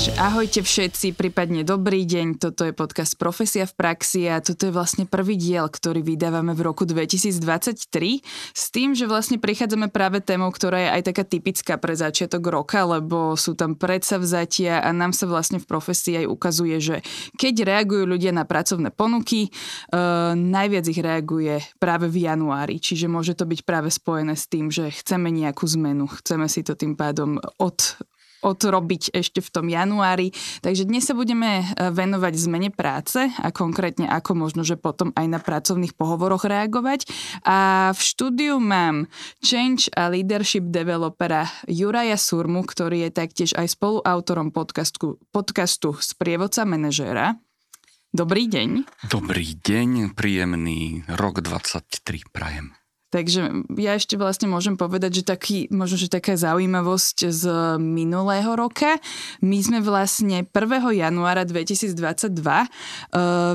Ahojte všetci, prípadne dobrý deň. Toto je podcast Profesia v praxi a toto je vlastne prvý diel, ktorý vydávame v roku 2023 s tým, že vlastne prichádzame práve témou, ktorá je aj taká typická pre začiatok roka, lebo sú tam predsavzatia a nám sa vlastne v profesii aj ukazuje, že keď reagujú ľudia na pracovné ponuky, uh, najviac ich reaguje práve v januári, čiže môže to byť práve spojené s tým, že chceme nejakú zmenu, chceme si to tým pádom od odrobiť ešte v tom januári. Takže dnes sa budeme e, venovať zmene práce a konkrétne ako možno, že potom aj na pracovných pohovoroch reagovať. A v štúdiu mám Change a Leadership developera Juraja Surmu, ktorý je taktiež aj spoluautorom podcastu, podcastu Sprievodca manažéra. Dobrý deň. Dobrý deň, príjemný rok 23 prajem. Takže ja ešte vlastne môžem povedať, že taký, možno, že taká zaujímavosť z minulého roka. My sme vlastne 1. januára 2022 uh,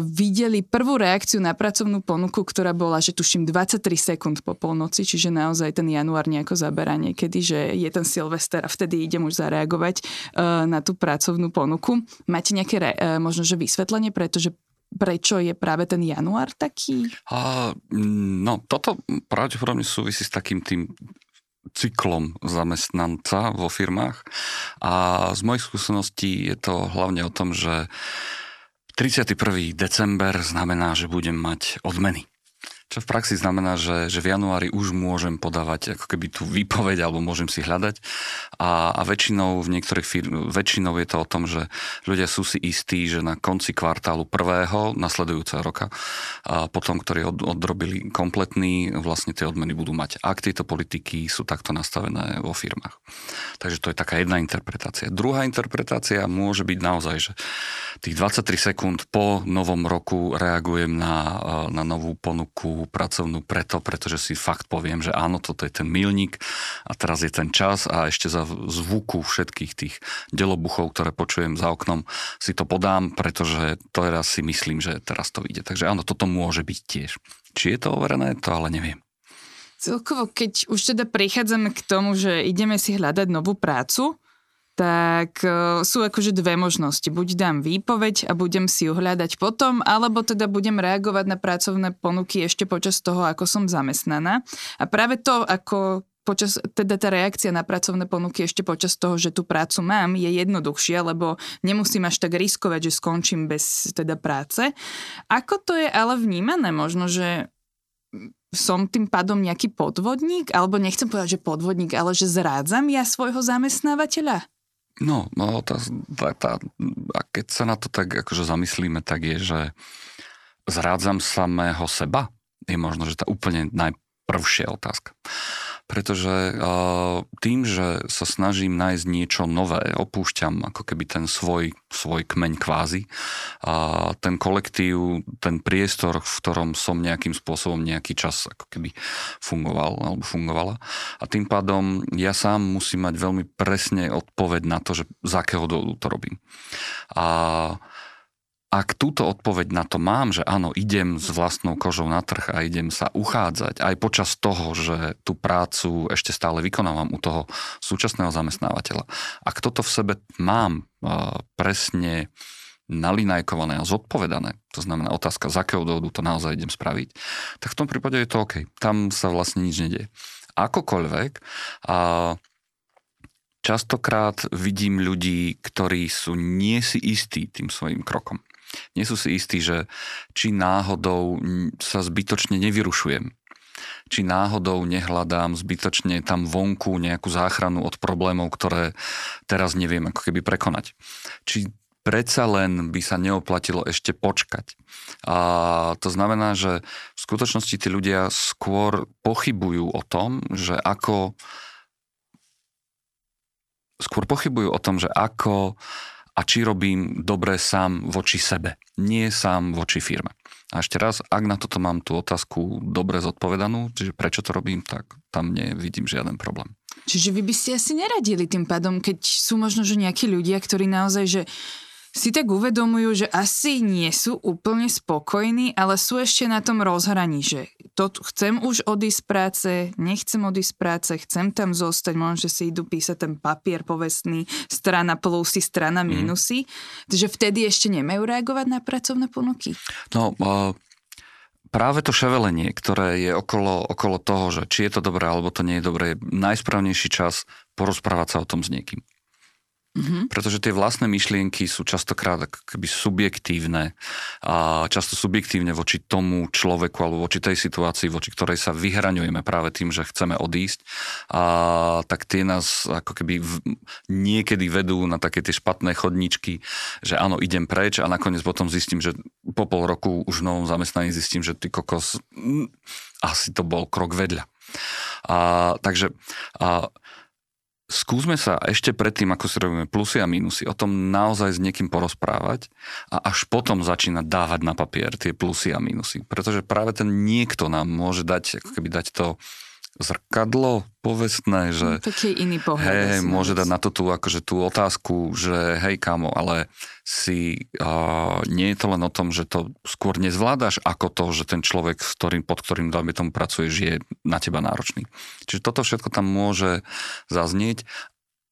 videli prvú reakciu na pracovnú ponuku, ktorá bola, že tuším 23 sekúnd po polnoci, čiže naozaj ten január nejako zaberá niekedy, že je ten Silvester a vtedy idem už zareagovať uh, na tú pracovnú ponuku. Máte nejaké re, uh, možno, že vysvetlenie, pretože prečo je práve ten január taký? A, no, toto pravdepodobne súvisí s takým tým cyklom zamestnanca vo firmách a z mojich skúseností je to hlavne o tom, že 31. december znamená, že budem mať odmeny. Čo v praxi znamená, že, že v januári už môžem podávať ako keby tú výpoveď alebo môžem si hľadať a, a väčšinou v niektorých firm, väčšinou je to o tom, že ľudia sú si istí, že na konci kvartálu prvého nasledujúceho roka a potom, ktorí od, odrobili kompletný, vlastne tie odmeny budú mať. Ak tieto politiky sú takto nastavené vo firmách. Takže to je taká jedna interpretácia. Druhá interpretácia môže byť naozaj, že tých 23 sekúnd po novom roku reagujem na, na novú ponuku pracovnú preto, pretože si fakt poviem, že áno, toto je ten milník a teraz je ten čas a ešte za zvuku všetkých tých delobuchov, ktoré počujem za oknom, si to podám, pretože teraz si myslím, že teraz to vyjde. Takže áno, toto môže byť tiež. Či je to overené, to ale neviem. Celkovo, keď už teda prichádzame k tomu, že ideme si hľadať novú prácu, tak uh, sú akože dve možnosti. Buď dám výpoveď a budem si ju hľadať potom, alebo teda budem reagovať na pracovné ponuky ešte počas toho, ako som zamestnaná. A práve to, ako počas, teda tá reakcia na pracovné ponuky ešte počas toho, že tú prácu mám, je jednoduchšia, lebo nemusím až tak riskovať, že skončím bez teda práce. Ako to je ale vnímané? Možno, že som tým pádom nejaký podvodník? Alebo nechcem povedať, že podvodník, ale že zrádzam ja svojho zamestnávateľa? No, no tá, tá, tá, a keď sa na to tak akože zamyslíme, tak je, že zrádzam samého seba, je možno, že tá úplne najprvšia otázka pretože tým, že sa snažím nájsť niečo nové, opúšťam ako keby ten svoj, svoj kmeň kvázi, a ten kolektív, ten priestor, v ktorom som nejakým spôsobom nejaký čas ako keby fungoval alebo fungovala. A tým pádom ja sám musím mať veľmi presne odpoveď na to, že z akého dôvodu to robím. A ak túto odpoveď na to mám, že áno, idem s vlastnou kožou na trh a idem sa uchádzať aj počas toho, že tú prácu ešte stále vykonávam u toho súčasného zamestnávateľa. Ak toto v sebe mám presne nalinajkované a zodpovedané, to znamená otázka, z akého dôvodu to naozaj idem spraviť, tak v tom prípade je to OK. Tam sa vlastne nič nedieje. Akokoľvek, a častokrát vidím ľudí, ktorí sú nie si istí tým svojim krokom nie sú si istí, že či náhodou sa zbytočne nevyrušujem či náhodou nehľadám zbytočne tam vonku nejakú záchranu od problémov, ktoré teraz neviem ako keby prekonať. Či predsa len by sa neoplatilo ešte počkať. A to znamená, že v skutočnosti tí ľudia skôr pochybujú o tom, že ako skôr pochybujú o tom, že ako a či robím dobre sám voči sebe, nie sám voči firme. A ešte raz, ak na toto mám tú otázku dobre zodpovedanú, čiže prečo to robím, tak tam nevidím žiaden problém. Čiže vy by ste asi neradili tým pádom, keď sú možno že nejakí ľudia, ktorí naozaj, že si tak uvedomujú, že asi nie sú úplne spokojní, ale sú ešte na tom rozhraní, že to, chcem už odísť z práce, nechcem odísť z práce, chcem tam zostať, možno, že si idú písať ten papier povestný, strana plusy, strana mínusy. Mm. Takže vtedy ešte nemajú reagovať na pracovné ponuky? No, uh, práve to ševelenie, ktoré je okolo, okolo toho, že či je to dobré alebo to nie je dobré, je najsprávnejší čas porozprávať sa o tom s niekým. Mm-hmm. Pretože tie vlastné myšlienky sú častokrát keby subjektívne a často subjektívne voči tomu človeku alebo voči tej situácii, voči ktorej sa vyhraňujeme práve tým, že chceme odísť. A tak tie nás ako keby v, niekedy vedú na také tie špatné chodničky, že áno, idem preč a nakoniec potom zistím, že po pol roku už v novom zamestnaní zistím, že ty kokos, mm, asi to bol krok vedľa. A, takže a, skúsme sa ešte predtým, ako si robíme plusy a minusy, o tom naozaj s niekým porozprávať a až potom začínať dávať na papier tie plusy a minusy. Pretože práve ten niekto nám môže dať, ako keby dať to zrkadlo povestné, že... No, taký iný pohľad. Hej, môže dať na to tú, akože tú otázku, že hej kamo, ale si uh, nie je to len o tom, že to skôr nezvládaš, ako to, že ten človek, s ktorým, pod ktorým dáme tomu pracuješ, je na teba náročný. Čiže toto všetko tam môže zaznieť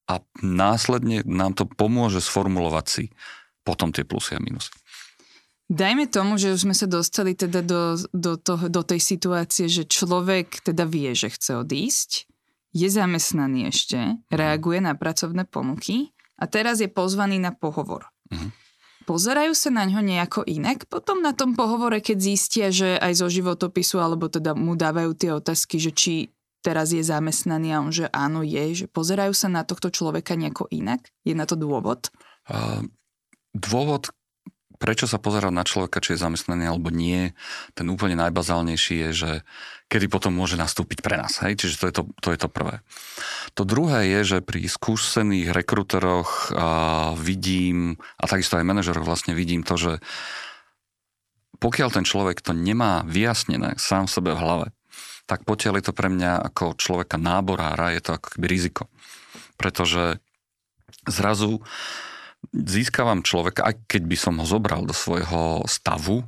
a následne nám to pomôže sformulovať si potom tie plusy a minusy. Dajme tomu, že už sme sa dostali teda do, do, toho, do tej situácie, že človek teda vie, že chce odísť, je zamestnaný ešte, mhm. reaguje na pracovné ponuky a teraz je pozvaný na pohovor. Uh-huh. Pozerajú sa na ňo nejako inak potom na tom pohovore, keď zistia, že aj zo životopisu, alebo teda mu dávajú tie otázky, že či teraz je zamestnaný a on, že áno, je, že pozerajú sa na tohto človeka nejako inak? Je na to dôvod? Uh, dôvod, prečo sa pozerať na človeka, či je zamestnaný alebo nie, ten úplne najbazálnejší je, že kedy potom môže nastúpiť pre nás. Hej? Čiže to je to, to je to prvé. To druhé je, že pri skúsených rekruteroch vidím, a takisto aj manažeroch vlastne vidím to, že pokiaľ ten človek to nemá vyjasnené sám sebe v hlave, tak potiaľ je to pre mňa ako človeka náborára, je to ako riziko. Pretože zrazu získavam človeka, aj keď by som ho zobral do svojho stavu,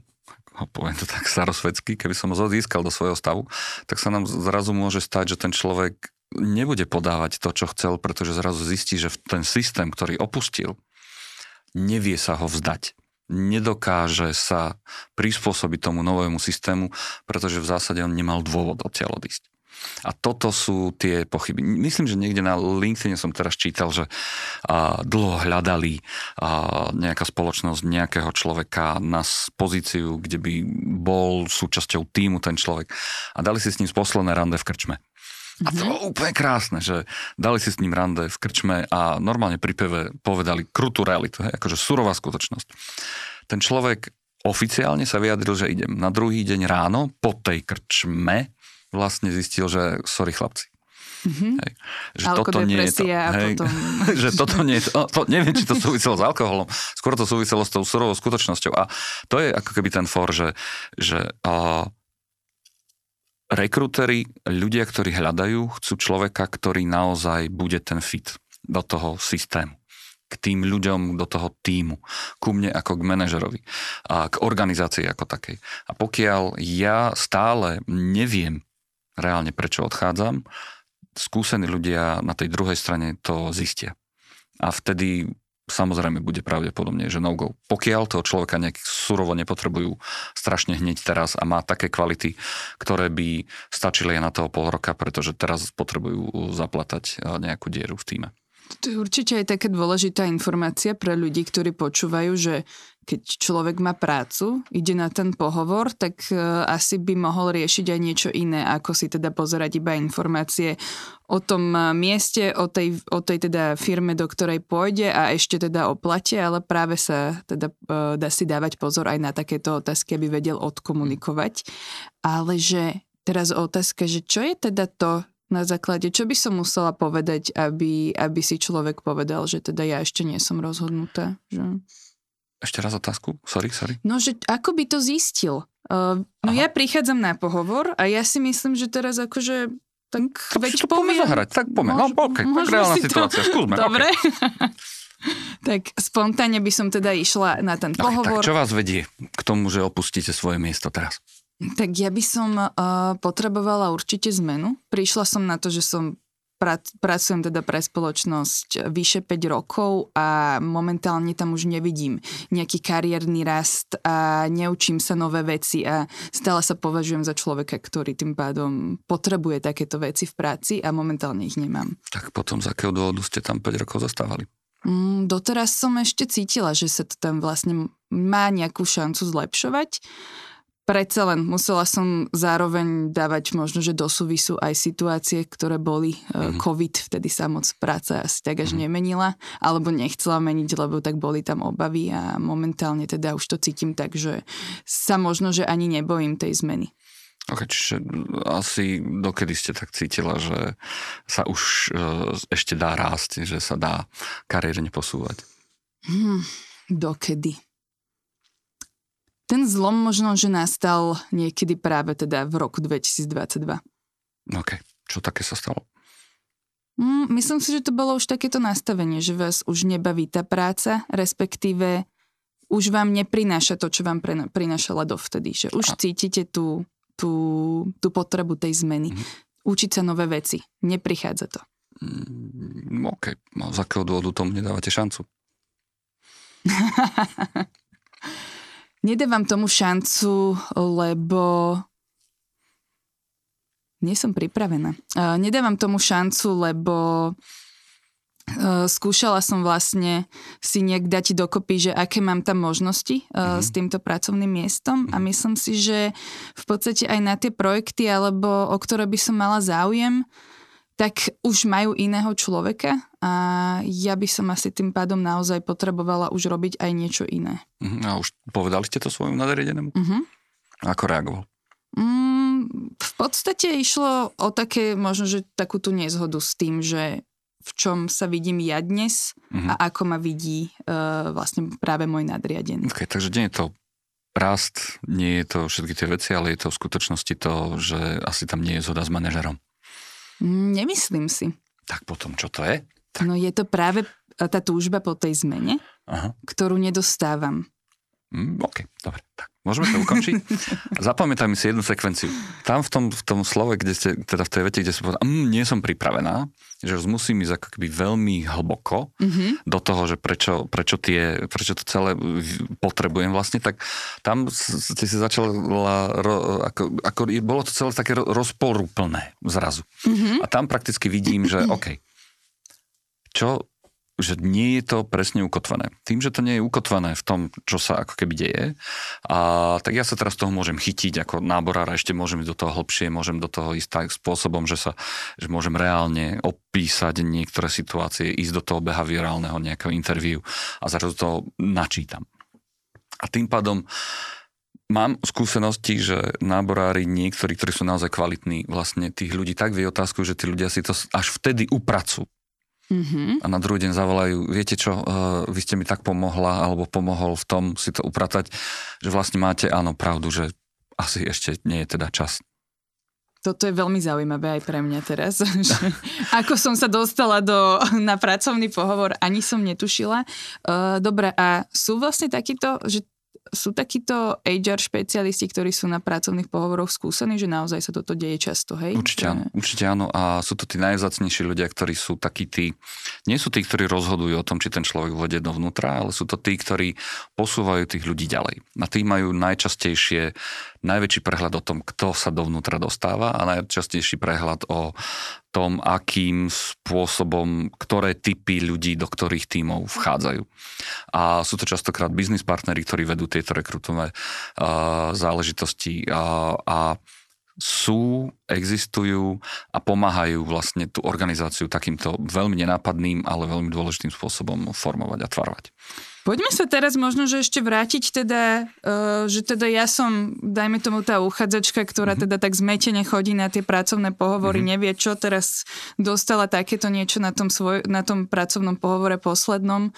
poviem to tak starosvedsky, keby som ho získal do svojho stavu, tak sa nám zrazu môže stať, že ten človek nebude podávať to, čo chcel, pretože zrazu zistí, že ten systém, ktorý opustil, nevie sa ho vzdať. Nedokáže sa prispôsobiť tomu novému systému, pretože v zásade on nemal dôvod odtiaľ odísť. A toto sú tie pochyby. Myslím, že niekde na LinkedIn som teraz čítal, že a, dlho hľadali a, nejaká spoločnosť nejakého človeka na pozíciu, kde by bol súčasťou týmu ten človek a dali si s ním posledné rande v krčme. A to bolo mhm. úplne krásne, že dali si s ním rande v krčme a normálne pri peve povedali krutú realitu, hej, akože surová skutočnosť. Ten človek oficiálne sa vyjadril, že idem. Na druhý deň ráno po tej krčme vlastne zistil, že sorry chlapci. Mm-hmm. Hej, že toto nie je to. Hej, potom... že toto nie je to, to. Neviem, či to súviselo s alkoholom. Skôr to súviselo s tou surovou skutočnosťou. A to je ako keby ten for, že, že uh, rekrutery, ľudia, ktorí hľadajú, chcú človeka, ktorý naozaj bude ten fit do toho systému k tým ľuďom, do toho týmu, ku mne ako k manažerovi a k organizácii ako takej. A pokiaľ ja stále neviem reálne prečo odchádzam, skúsení ľudia na tej druhej strane to zistia. A vtedy samozrejme bude pravdepodobne, že no go. Pokiaľ toho človeka nejak surovo nepotrebujú strašne hneď teraz a má také kvality, ktoré by stačili aj na toho pol roka, pretože teraz potrebujú zaplatať nejakú dieru v týme. To je určite aj taká dôležitá informácia pre ľudí, ktorí počúvajú, že keď človek má prácu, ide na ten pohovor, tak uh, asi by mohol riešiť aj niečo iné, ako si teda pozerať iba informácie o tom uh, mieste, o tej, o tej teda firme, do ktorej pôjde a ešte teda o plate, ale práve sa teda uh, dá si dávať pozor aj na takéto otázky, aby vedel odkomunikovať. Ale že teraz otázka, že čo je teda to, na základe, čo by som musela povedať, aby, aby si človek povedal, že teda ja ešte nie som rozhodnutá. Že... Ešte raz otázku? Sorry, sorry. No, že ako by to zistil? Uh, no Aha. ja prichádzam na pohovor a ja si myslím, že teraz akože tak to veď to poviem. zahrať, tak poďme. No, okay, tak reálna situácia, to... skúsme. Dobre. Okay. tak spontánne by som teda išla na ten pohovor. Tak, tak čo vás vedie k tomu, že opustíte svoje miesto teraz? Tak ja by som uh, potrebovala určite zmenu. Prišla som na to, že som pracujem teda pre spoločnosť vyše 5 rokov a momentálne tam už nevidím nejaký kariérny rast a neučím sa nové veci a stále sa považujem za človeka, ktorý tým pádom potrebuje takéto veci v práci a momentálne ich nemám. Tak potom z akého dôvodu ste tam 5 rokov zastávali? Mm, doteraz som ešte cítila, že sa to tam vlastne má nejakú šancu zlepšovať predsa len musela som zároveň dávať možno, že do súvisu aj situácie, ktoré boli mm-hmm. COVID, vtedy sa moc práca asi tak až mm-hmm. nemenila, alebo nechcela meniť, lebo tak boli tam obavy a momentálne teda už to cítim tak, že sa možno, že ani nebojím tej zmeny. Ok, čiže asi dokedy ste tak cítila, že sa už uh, ešte dá rásť, že sa dá kariérne posúvať? Hmm, dokedy? Ten zlom možno, že nastal niekedy práve teda v roku 2022. OK. Čo také sa stalo? Mm, myslím si, že to bolo už takéto nastavenie, že vás už nebaví tá práca, respektíve už vám neprináša to, čo vám prinášala dovtedy. Že už A... cítite tú, tú, tú potrebu tej zmeny. Mm. Učiť sa nové veci. Neprichádza to. Mm, OK. No, z akého dôvodu tomu nedávate šancu? Nedávam tomu šancu, lebo nie som pripravená. Uh, nedávam tomu šancu, lebo uh, skúšala som vlastne si nejak dať dokopy, že aké mám tam možnosti uh, mm-hmm. s týmto pracovným miestom a mhm. myslím si, že v podstate aj na tie projekty, alebo o ktoré by som mala záujem, tak už majú iného človeka a ja by som asi tým pádom naozaj potrebovala už robiť aj niečo iné. Uh-huh. A už povedali ste to svojmu nadriadenému? Uh-huh. Ako reagoval? Mm, v podstate išlo o také, možno, že takú tú nezhodu s tým, že v čom sa vidím ja dnes uh-huh. a ako ma vidí uh, vlastne práve môj nadriadený. Okay, takže nie je to rast, nie je to všetky tie veci, ale je to v skutočnosti to, že asi tam nie je zhoda s manažerom. Nemyslím si. Tak potom, čo to je? Tak. No je to práve tá túžba po tej zmene, Aha. ktorú nedostávam. Mm, OK, dobre. Tak, môžeme to ukončiť? Zapamätaj mi si jednu sekvenciu. Tam v tom, v tom slove, kde ste, teda v tej vete, kde som povedal, mm, nie som pripravená, že musím ísť ako keby veľmi hlboko mm-hmm. do toho, že prečo, prečo, tie, prečo to celé potrebujem vlastne, tak tam ste si začala, ako, ako, bolo to celé také rozporúplné zrazu. Mm-hmm. A tam prakticky vidím, že OK, čo že nie je to presne ukotvené. Tým, že to nie je ukotvené v tom, čo sa ako keby deje, a tak ja sa teraz toho môžem chytiť ako náborár ešte môžem ísť do toho hlbšie, môžem do toho ísť tak spôsobom, že sa že môžem reálne opísať niektoré situácie, ísť do toho behaviorálneho nejakého interviu a zrazu to načítam. A tým pádom Mám skúsenosti, že náborári, niektorí, ktorí sú naozaj kvalitní, vlastne tých ľudí tak vie že tí ľudia si to až vtedy upracujú. Mm-hmm. A na druhý deň zavolajú, viete čo, uh, vy ste mi tak pomohla, alebo pomohol v tom si to upratať, že vlastne máte, áno, pravdu, že asi ešte nie je teda čas. Toto je veľmi zaujímavé aj pre mňa teraz. Že ako som sa dostala do, na pracovný pohovor, ani som netušila. Uh, dobre, a sú vlastne takíto, že sú takíto HR špecialisti, ktorí sú na pracovných pohovoroch skúsení, že naozaj sa toto deje často, hej? Určite áno, určite áno a sú to tí najvzácnejší ľudia, ktorí sú takí tí, nie sú tí, ktorí rozhodujú o tom, či ten človek vode dovnútra, ale sú to tí, ktorí posúvajú tých ľudí ďalej. A tí majú najčastejšie najväčší prehľad o tom, kto sa dovnútra dostáva a najčastejší prehľad o tom, akým spôsobom, ktoré typy ľudí do ktorých tímov vchádzajú. A sú to častokrát biznis partnery, ktorí vedú tieto rekrutové uh, záležitosti a, a sú, existujú a pomáhajú vlastne tú organizáciu takýmto veľmi nenápadným, ale veľmi dôležitým spôsobom formovať a tvarovať. Poďme sa teraz možno, že ešte vrátiť teda, uh, že teda ja som, dajme tomu tá uchádzačka, ktorá mm-hmm. teda tak zmetene chodí na tie pracovné pohovory, mm-hmm. nevie čo, teraz dostala takéto niečo na tom, svoj, na tom pracovnom pohovore poslednom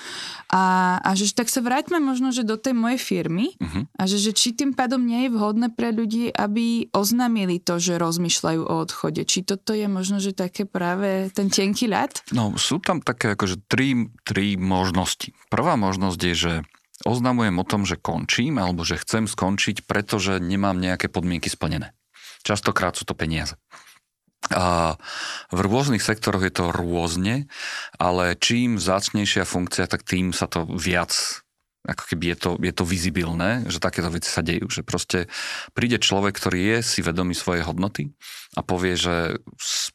a, a že tak sa vráťme možno, že do tej mojej firmy mm-hmm. a že, že či tým pádom nie je vhodné pre ľudí, aby oznámili to, že rozmýšľajú o odchode. Či toto je možno, že také práve ten tenký ľad? No, sú tam také akože tri, tri možnosti. Prvá možnosť možnosť je, že oznamujem o tom, že končím alebo že chcem skončiť, pretože nemám nejaké podmienky splnené. Častokrát sú to peniaze. A v rôznych sektoroch je to rôzne, ale čím zácnejšia funkcia, tak tým sa to viac ako keby je to, je to vizibilné, že takéto veci sa dejú. Že proste príde človek, ktorý je si vedomý svojej hodnoty a povie, že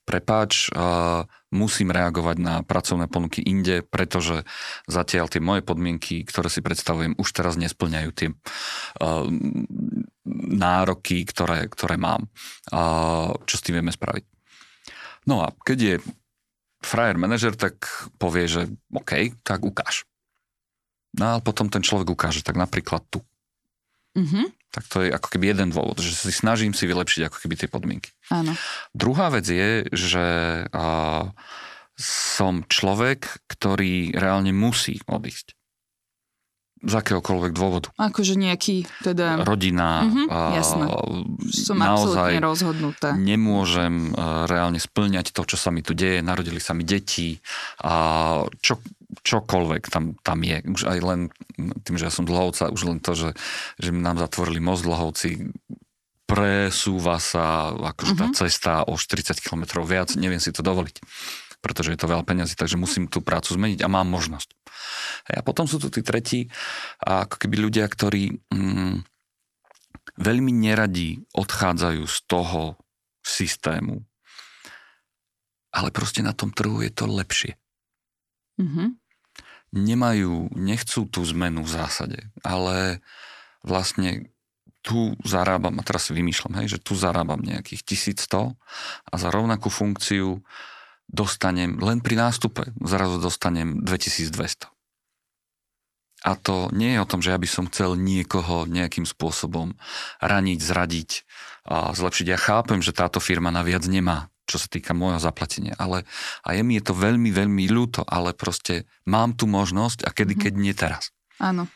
prepáč, uh, musím reagovať na pracovné ponuky inde, pretože zatiaľ tie moje podmienky, ktoré si predstavujem, už teraz nesplňajú tie nároky, ktoré, ktoré mám. Uh, čo s tým vieme spraviť? No a keď je frajer manažer, tak povie, že OK, tak ukáž. No a potom ten človek ukáže, tak napríklad tu. Mm-hmm. Tak to je ako keby jeden dôvod, že si snažím si vylepšiť ako keby tie podmienky. Áno. Druhá vec je, že uh, som človek, ktorý reálne musí odísť z akéhokoľvek dôvodu. Akože nejaký, teda... Rodina. Mm-hmm, uh, jasné. Som naozaj rozhodnutá. Nemôžem uh, reálne splňať to, čo sa mi tu deje. Narodili sa mi deti. A čo, čokoľvek tam, tam je. Už aj len tým, že ja som dlhovca, už len to, že, že nám zatvorili most dlhovci, presúva sa akože mm-hmm. tá mhm. cesta o 40 km viac, neviem si to dovoliť pretože je to veľa peniazy, takže musím tú prácu zmeniť a mám možnosť. A potom sú tu tí tretí, ako keby ľudia, ktorí mm, veľmi neradí odchádzajú z toho systému, ale proste na tom trhu je to lepšie. Mm-hmm. Nemajú, nechcú tú zmenu v zásade, ale vlastne tu zarábam, a teraz si vymýšľam, hej, že tu zarábam nejakých 1100 a za rovnakú funkciu dostanem, len pri nástupe zrazu dostanem 2200. A to nie je o tom, že ja by som chcel niekoho nejakým spôsobom raniť, zradiť a zlepšiť. Ja chápem, že táto firma naviac nemá, čo sa týka môjho zaplatenia, ale a je mi je to veľmi, veľmi ľúto, ale proste mám tu možnosť a kedy, mm-hmm. keď nie teraz. Áno.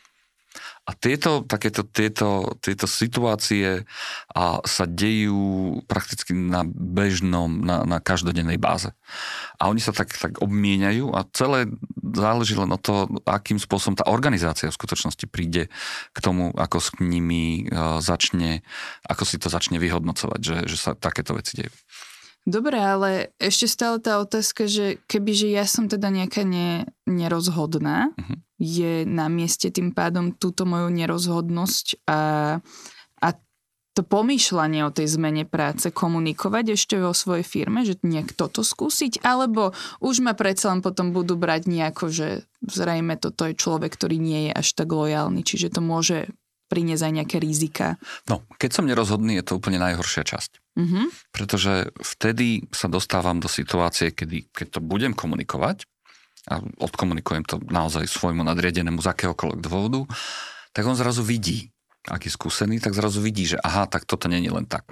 A tieto, takéto, tieto, tieto situácie a sa dejú prakticky na bežnom, na, na každodennej báze. A oni sa tak, tak obmieniajú a celé záleží len o to, akým spôsobom tá organizácia v skutočnosti príde k tomu, ako s nimi uh, začne, ako si to začne vyhodnocovať, že, že sa takéto veci dejú. Dobre, ale ešte stále tá otázka, že kebyže ja som teda nejaká ne, nerozhodná, uh-huh. je na mieste tým pádom túto moju nerozhodnosť a, a to pomýšľanie o tej zmene práce komunikovať ešte vo svojej firme, že nejak toto skúsiť, alebo už ma predsa len potom budú brať nejako, že zrejme toto je človek, ktorý nie je až tak lojálny, čiže to môže priniesť aj nejaké rizika. No, keď som nerozhodný, je to úplne najhoršia časť. Mm-hmm. Pretože vtedy sa dostávam do situácie, kedy keď to budem komunikovať, a odkomunikujem to naozaj svojmu nadriadenému z akéhokoľvek dôvodu, tak on zrazu vidí, aký skúsený, tak zrazu vidí, že aha, tak toto není len tak.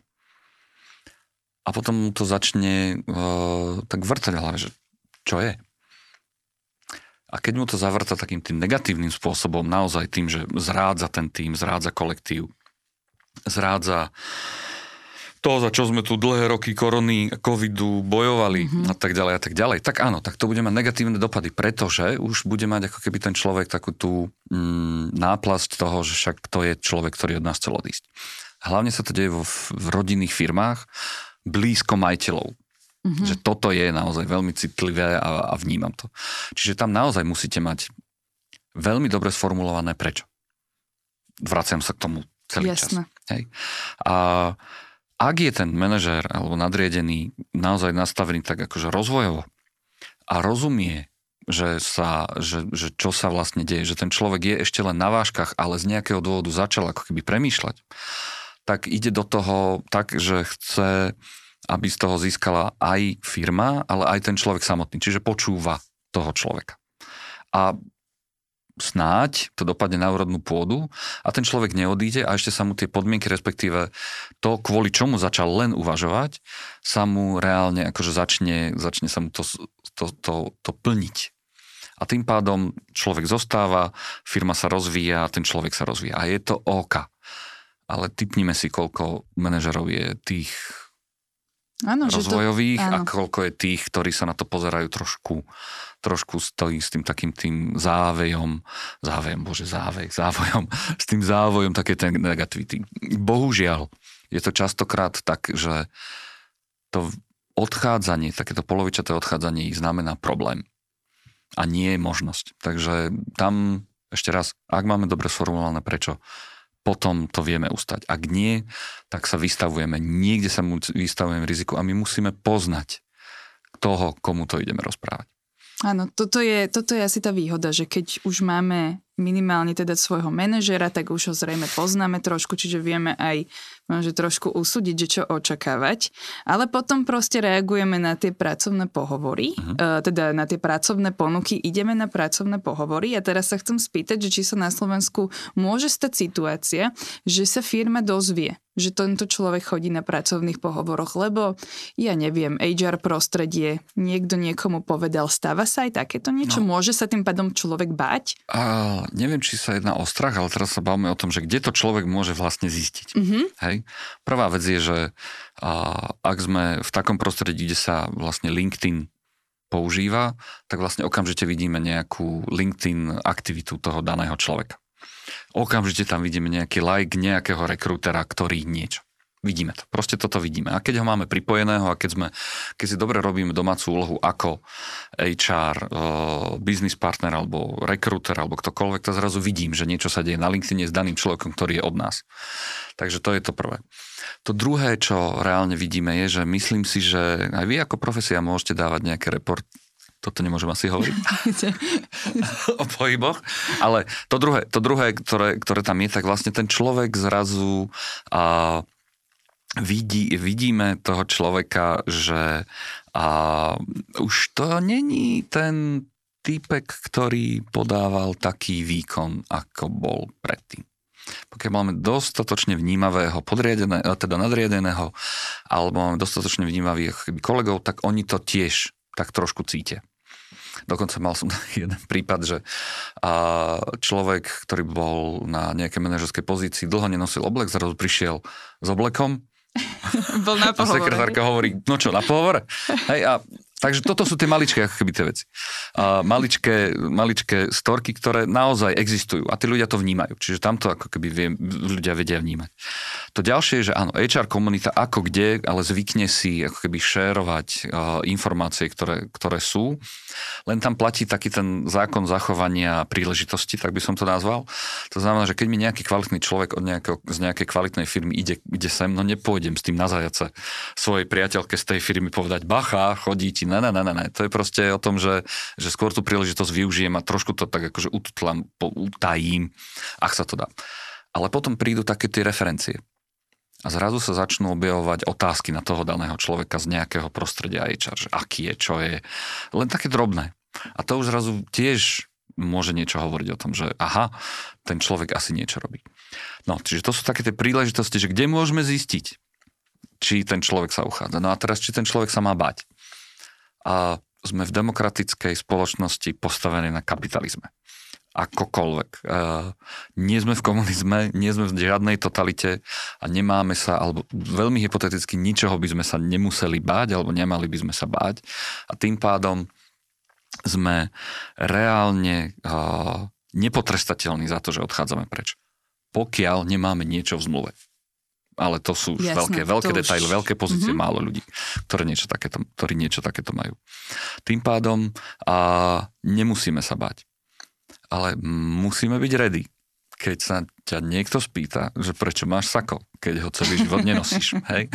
A potom to začne uh, tak vrtať hlave, že čo je. A keď mu to zavrta takým tým negatívnym spôsobom, naozaj tým, že zrádza ten tým, zrádza kolektív, zrádza to, za čo sme tu dlhé roky korony, covidu bojovali mm-hmm. a tak ďalej a tak ďalej, tak áno, tak to bude mať negatívne dopady, pretože už bude mať ako keby ten človek takú tú mm, náplasť toho, že však to je človek, ktorý od nás chcel odísť. Hlavne sa to deje vo, v rodinných firmách blízko majiteľov. Mm-hmm. Že toto je naozaj veľmi citlivé a, a vnímam to. Čiže tam naozaj musíte mať veľmi dobre sformulované prečo. Vraciam sa k tomu celý Jasne. čas. Hej. A ak je ten manažér alebo nadriedený naozaj nastavený tak akože rozvojovo a rozumie, že, sa, že, že čo sa vlastne deje, že ten človek je ešte len na váškach, ale z nejakého dôvodu začal ako keby premýšľať, tak ide do toho tak, že chce, aby z toho získala aj firma, ale aj ten človek samotný, čiže počúva toho človeka. A snáď to dopadne na úrodnú pôdu a ten človek neodíde a ešte sa mu tie podmienky, respektíve to, kvôli čomu začal len uvažovať, sa mu reálne akože začne, začne sa mu to, to, to, to plniť. A tým pádom človek zostáva, firma sa rozvíja ten človek sa rozvíja. A je to OK. Ale typnime si, koľko manažerov je tých Áno, rozvojových to, áno. a koľko je tých, ktorí sa na to pozerajú trošku, trošku stojí s tým takým tým závejom, závejom, bože, závej, závojom, s tým závojom také ten negativity. Bohužiaľ, je to častokrát tak, že to odchádzanie, takéto polovičaté odchádzanie znamená problém a nie je možnosť. Takže tam ešte raz, ak máme dobre sformulované prečo, potom to vieme ustať. Ak nie, tak sa vystavujeme. Niekde sa vystavujeme riziku a my musíme poznať toho, komu to ideme rozprávať. Áno, toto je, toto je asi tá výhoda, že keď už máme minimálne teda svojho manažera, tak už ho zrejme poznáme trošku, čiže vieme aj že trošku usúdiť, že čo očakávať. Ale potom proste reagujeme na tie pracovné pohovory, uh-huh. teda na tie pracovné ponuky, ideme na pracovné pohovory a teraz sa chcem spýtať, že či sa na Slovensku môže stať situácia, že sa firma dozvie, že tento človek chodí na pracovných pohovoroch, lebo ja neviem, HR prostredie, niekto niekomu povedal, stáva sa aj takéto niečo? No. Môže sa tým pádom človek báť? A, neviem, či sa jedná o strach, ale teraz sa bavíme o tom, že kde to človek môže vlastne zistiť. Mm-hmm. Hej? Prvá vec je, že a, ak sme v takom prostredí, kde sa vlastne LinkedIn používa, tak vlastne okamžite vidíme nejakú LinkedIn aktivitu toho daného človeka okamžite tam vidíme nejaký like nejakého rekrútera, ktorý niečo. Vidíme to. Proste toto vidíme. A keď ho máme pripojeného a keď, sme, keď si dobre robíme domácu úlohu ako HR, uh, business partner alebo rekrúter alebo ktokoľvek, to zrazu vidím, že niečo sa deje na LinkedIn s daným človekom, ktorý je od nás. Takže to je to prvé. To druhé, čo reálne vidíme, je, že myslím si, že aj vy ako profesia môžete dávať nejaké report, toto nemôžem asi hovoriť o pohyboch, ale to druhé, to druhé ktoré, ktoré tam je, tak vlastne ten človek zrazu a, vidí, vidíme toho človeka, že a, už to není ten typek, ktorý podával taký výkon, ako bol predtým. Pokiaľ máme dostatočne vnímavého podriadeného, teda nadriadeného, alebo máme dostatočne vnímavých kolegov, tak oni to tiež tak trošku cítia. Dokonca mal som jeden prípad, že človek, ktorý bol na nejakej manažerskej pozícii, dlho nenosil oblek, zrazu prišiel s oblekom. Bol na pohovore. A sekretárka hovorí, no čo, na pohovore? Hej, a Takže toto sú tie maličké ako keby tie veci. Uh, maličké, maličké storky, ktoré naozaj existujú a tí ľudia to vnímajú. Čiže tamto ako keby vie, ľudia vedia vnímať. To ďalšie je, že áno, HR komunita ako kde, ale zvykne si ako keby šérovať uh, informácie, ktoré, ktoré sú. Len tam platí taký ten zákon zachovania príležitosti, tak by som to nazval. To znamená, že keď mi nejaký kvalitný človek od nejakého, z nejakej kvalitnej firmy ide, ide sem, no nepôjdem s tým na zajace svojej priateľke z tej firmy povedať, bacha, chodí ti Ne, ne, ne, ne, To je proste o tom, že, že skôr tú príležitosť využijem a trošku to tak akože ututlám, utajím, ak sa to dá. Ale potom prídu také tie referencie. A zrazu sa začnú objavovať otázky na toho daného človeka z nejakého prostredia HR, že aký je, čo je. Len také drobné. A to už zrazu tiež môže niečo hovoriť o tom, že aha, ten človek asi niečo robí. No, čiže to sú také tie príležitosti, že kde môžeme zistiť, či ten človek sa uchádza. No a teraz, či ten človek sa má bať a sme v demokratickej spoločnosti postavení na kapitalizme. Akokoľvek. E, nie sme v komunizme, nie sme v žiadnej totalite a nemáme sa, alebo veľmi hypoteticky ničoho by sme sa nemuseli báť, alebo nemali by sme sa báť. A tým pádom sme reálne e, nepotrestateľní za to, že odchádzame preč. Pokiaľ nemáme niečo v zmluve ale to sú už Jasne, veľké, veľké detaily, už... veľké pozície, mm-hmm. málo ľudí, ktoré niečo takéto, ktorí niečo takéto majú. Tým pádom a nemusíme sa bať. Ale musíme byť ready. Keď sa ťa niekto spýta, že prečo máš sako, keď ho celý život nenosíš. hej?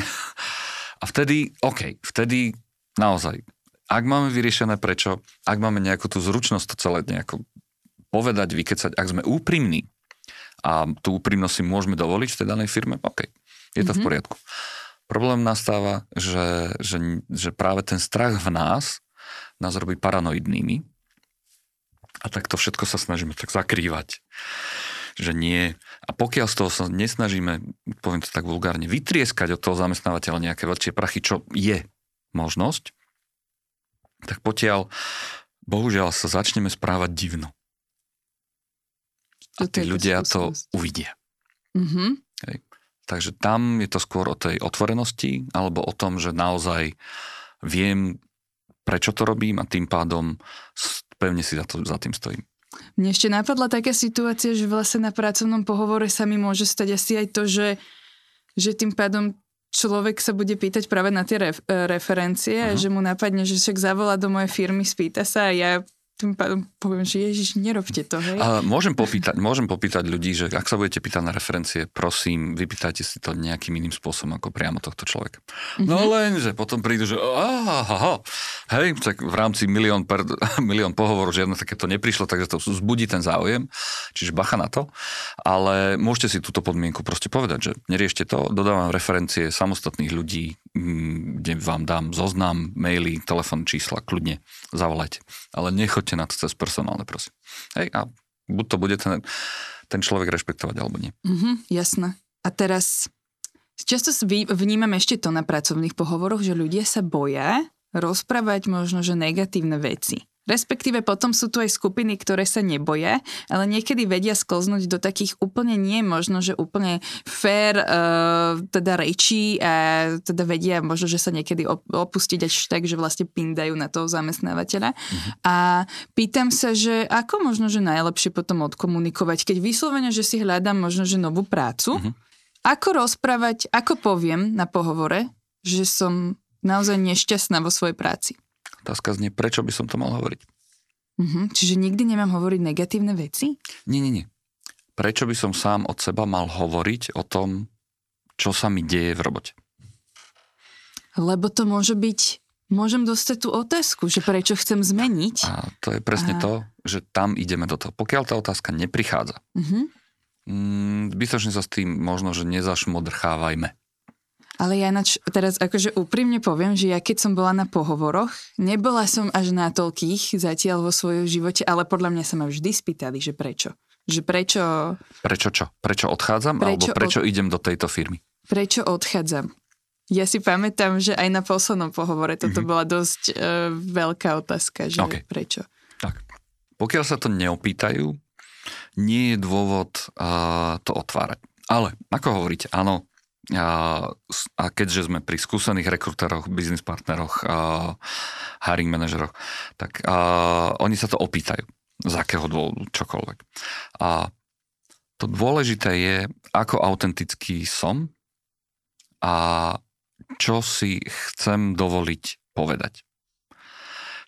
A vtedy, OK, vtedy naozaj, ak máme vyriešené prečo, ak máme nejakú tú zručnosť to celé nejako povedať, vykecať, ak sme úprimní, a tú úprimnosť si môžeme dovoliť v tej danej firme, OK, je to mm-hmm. v mhm. poriadku. Problém nastáva, že, že, že práve ten strach v nás nás robí paranoidnými a tak to všetko sa snažíme tak zakrývať že nie. A pokiaľ z toho sa nesnažíme, poviem to tak vulgárne, vytrieskať od toho zamestnávateľa nejaké väčšie prachy, čo je možnosť, tak potiaľ bohužiaľ sa začneme správať divno. A tí ľudia to uvidia. Mm-hmm. Hej Takže tam je to skôr o tej otvorenosti alebo o tom, že naozaj viem, prečo to robím a tým pádom pevne si za, to, za tým stojím. Mne ešte napadla taká situácia, že vlastne na pracovnom pohovore sa mi môže stať asi aj to, že, že tým pádom človek sa bude pýtať práve na tie ref, referencie uh-huh. že mu napadne, že však zavolá do mojej firmy, spýta sa a ja tým pádom poviem, že Ježiš, nerobte to, hej. A môžem popýtať, môžem popýtať ľudí, že ak sa budete pýtať na referencie, prosím, vypýtajte si to nejakým iným spôsobom ako priamo tohto človeka. Mm-hmm. No len, že potom prídu, že aha, hej, tak v rámci milión, per, milión pohovorov žiadne takéto neprišlo, takže to zbudí ten záujem, čiže bacha na to, ale môžete si túto podmienku proste povedať, že neriešte to, dodávam referencie samostatných ľudí, mm, kde vám dám zoznam, maily, telefón, čísla, kľudne zavolajte. Ale nechoďte nechoďte na to cez personálne, prosím. Hej, a buď to bude ten, ten človek rešpektovať, alebo nie. Mm-hmm, jasné. A teraz, často vnímam ešte to na pracovných pohovoroch, že ľudia sa boja rozprávať možno, že negatívne veci. Respektíve potom sú tu aj skupiny, ktoré sa neboja, ale niekedy vedia sklznúť do takých úplne nie možno, že úplne fair uh, teda rečí a teda vedia možno, že sa niekedy opustiť až tak, že vlastne pindajú na toho zamestnávateľa. Uh-huh. A pýtam sa, že ako možno, že najlepšie potom odkomunikovať, keď vyslovene, že si hľadám možno, že novú prácu, uh-huh. ako rozprávať, ako poviem na pohovore, že som naozaj nešťastná vo svojej práci. Otázka znie, prečo by som to mal hovoriť? Mm-hmm. Čiže nikdy nemám hovoriť negatívne veci? Nie, nie, nie. Prečo by som sám od seba mal hovoriť o tom, čo sa mi deje v robote? Lebo to môže byť môžem dostať tú otázku, že prečo chcem zmeniť. A to je presne a... to, že tam ideme do toho. Pokiaľ tá otázka neprichádza, mm-hmm. mm, zbytočne sa s tým možno, že nezašmodrchávajme. Ale ja nač, teraz akože úprimne poviem, že ja keď som bola na pohovoroch, nebola som až na toľkých zatiaľ vo svojom živote, ale podľa mňa sa ma vždy spýtali, že prečo. Že prečo... Prečo čo? Prečo odchádzam? Prečo alebo prečo od... idem do tejto firmy? Prečo odchádzam? Ja si pamätám, že aj na poslednom pohovore toto mm-hmm. bola dosť uh, veľká otázka, že okay. prečo. Tak. Pokiaľ sa to neopýtajú, nie je dôvod uh, to otvárať. Ale, ako hovoríte, áno, a, a keďže sme pri skúsených rekrutéroch, biznis partneroch, a hiring manažeroch, tak a, oni sa to opýtajú. Z akého dôvodu, čokoľvek. A to dôležité je, ako autentický som a čo si chcem dovoliť povedať.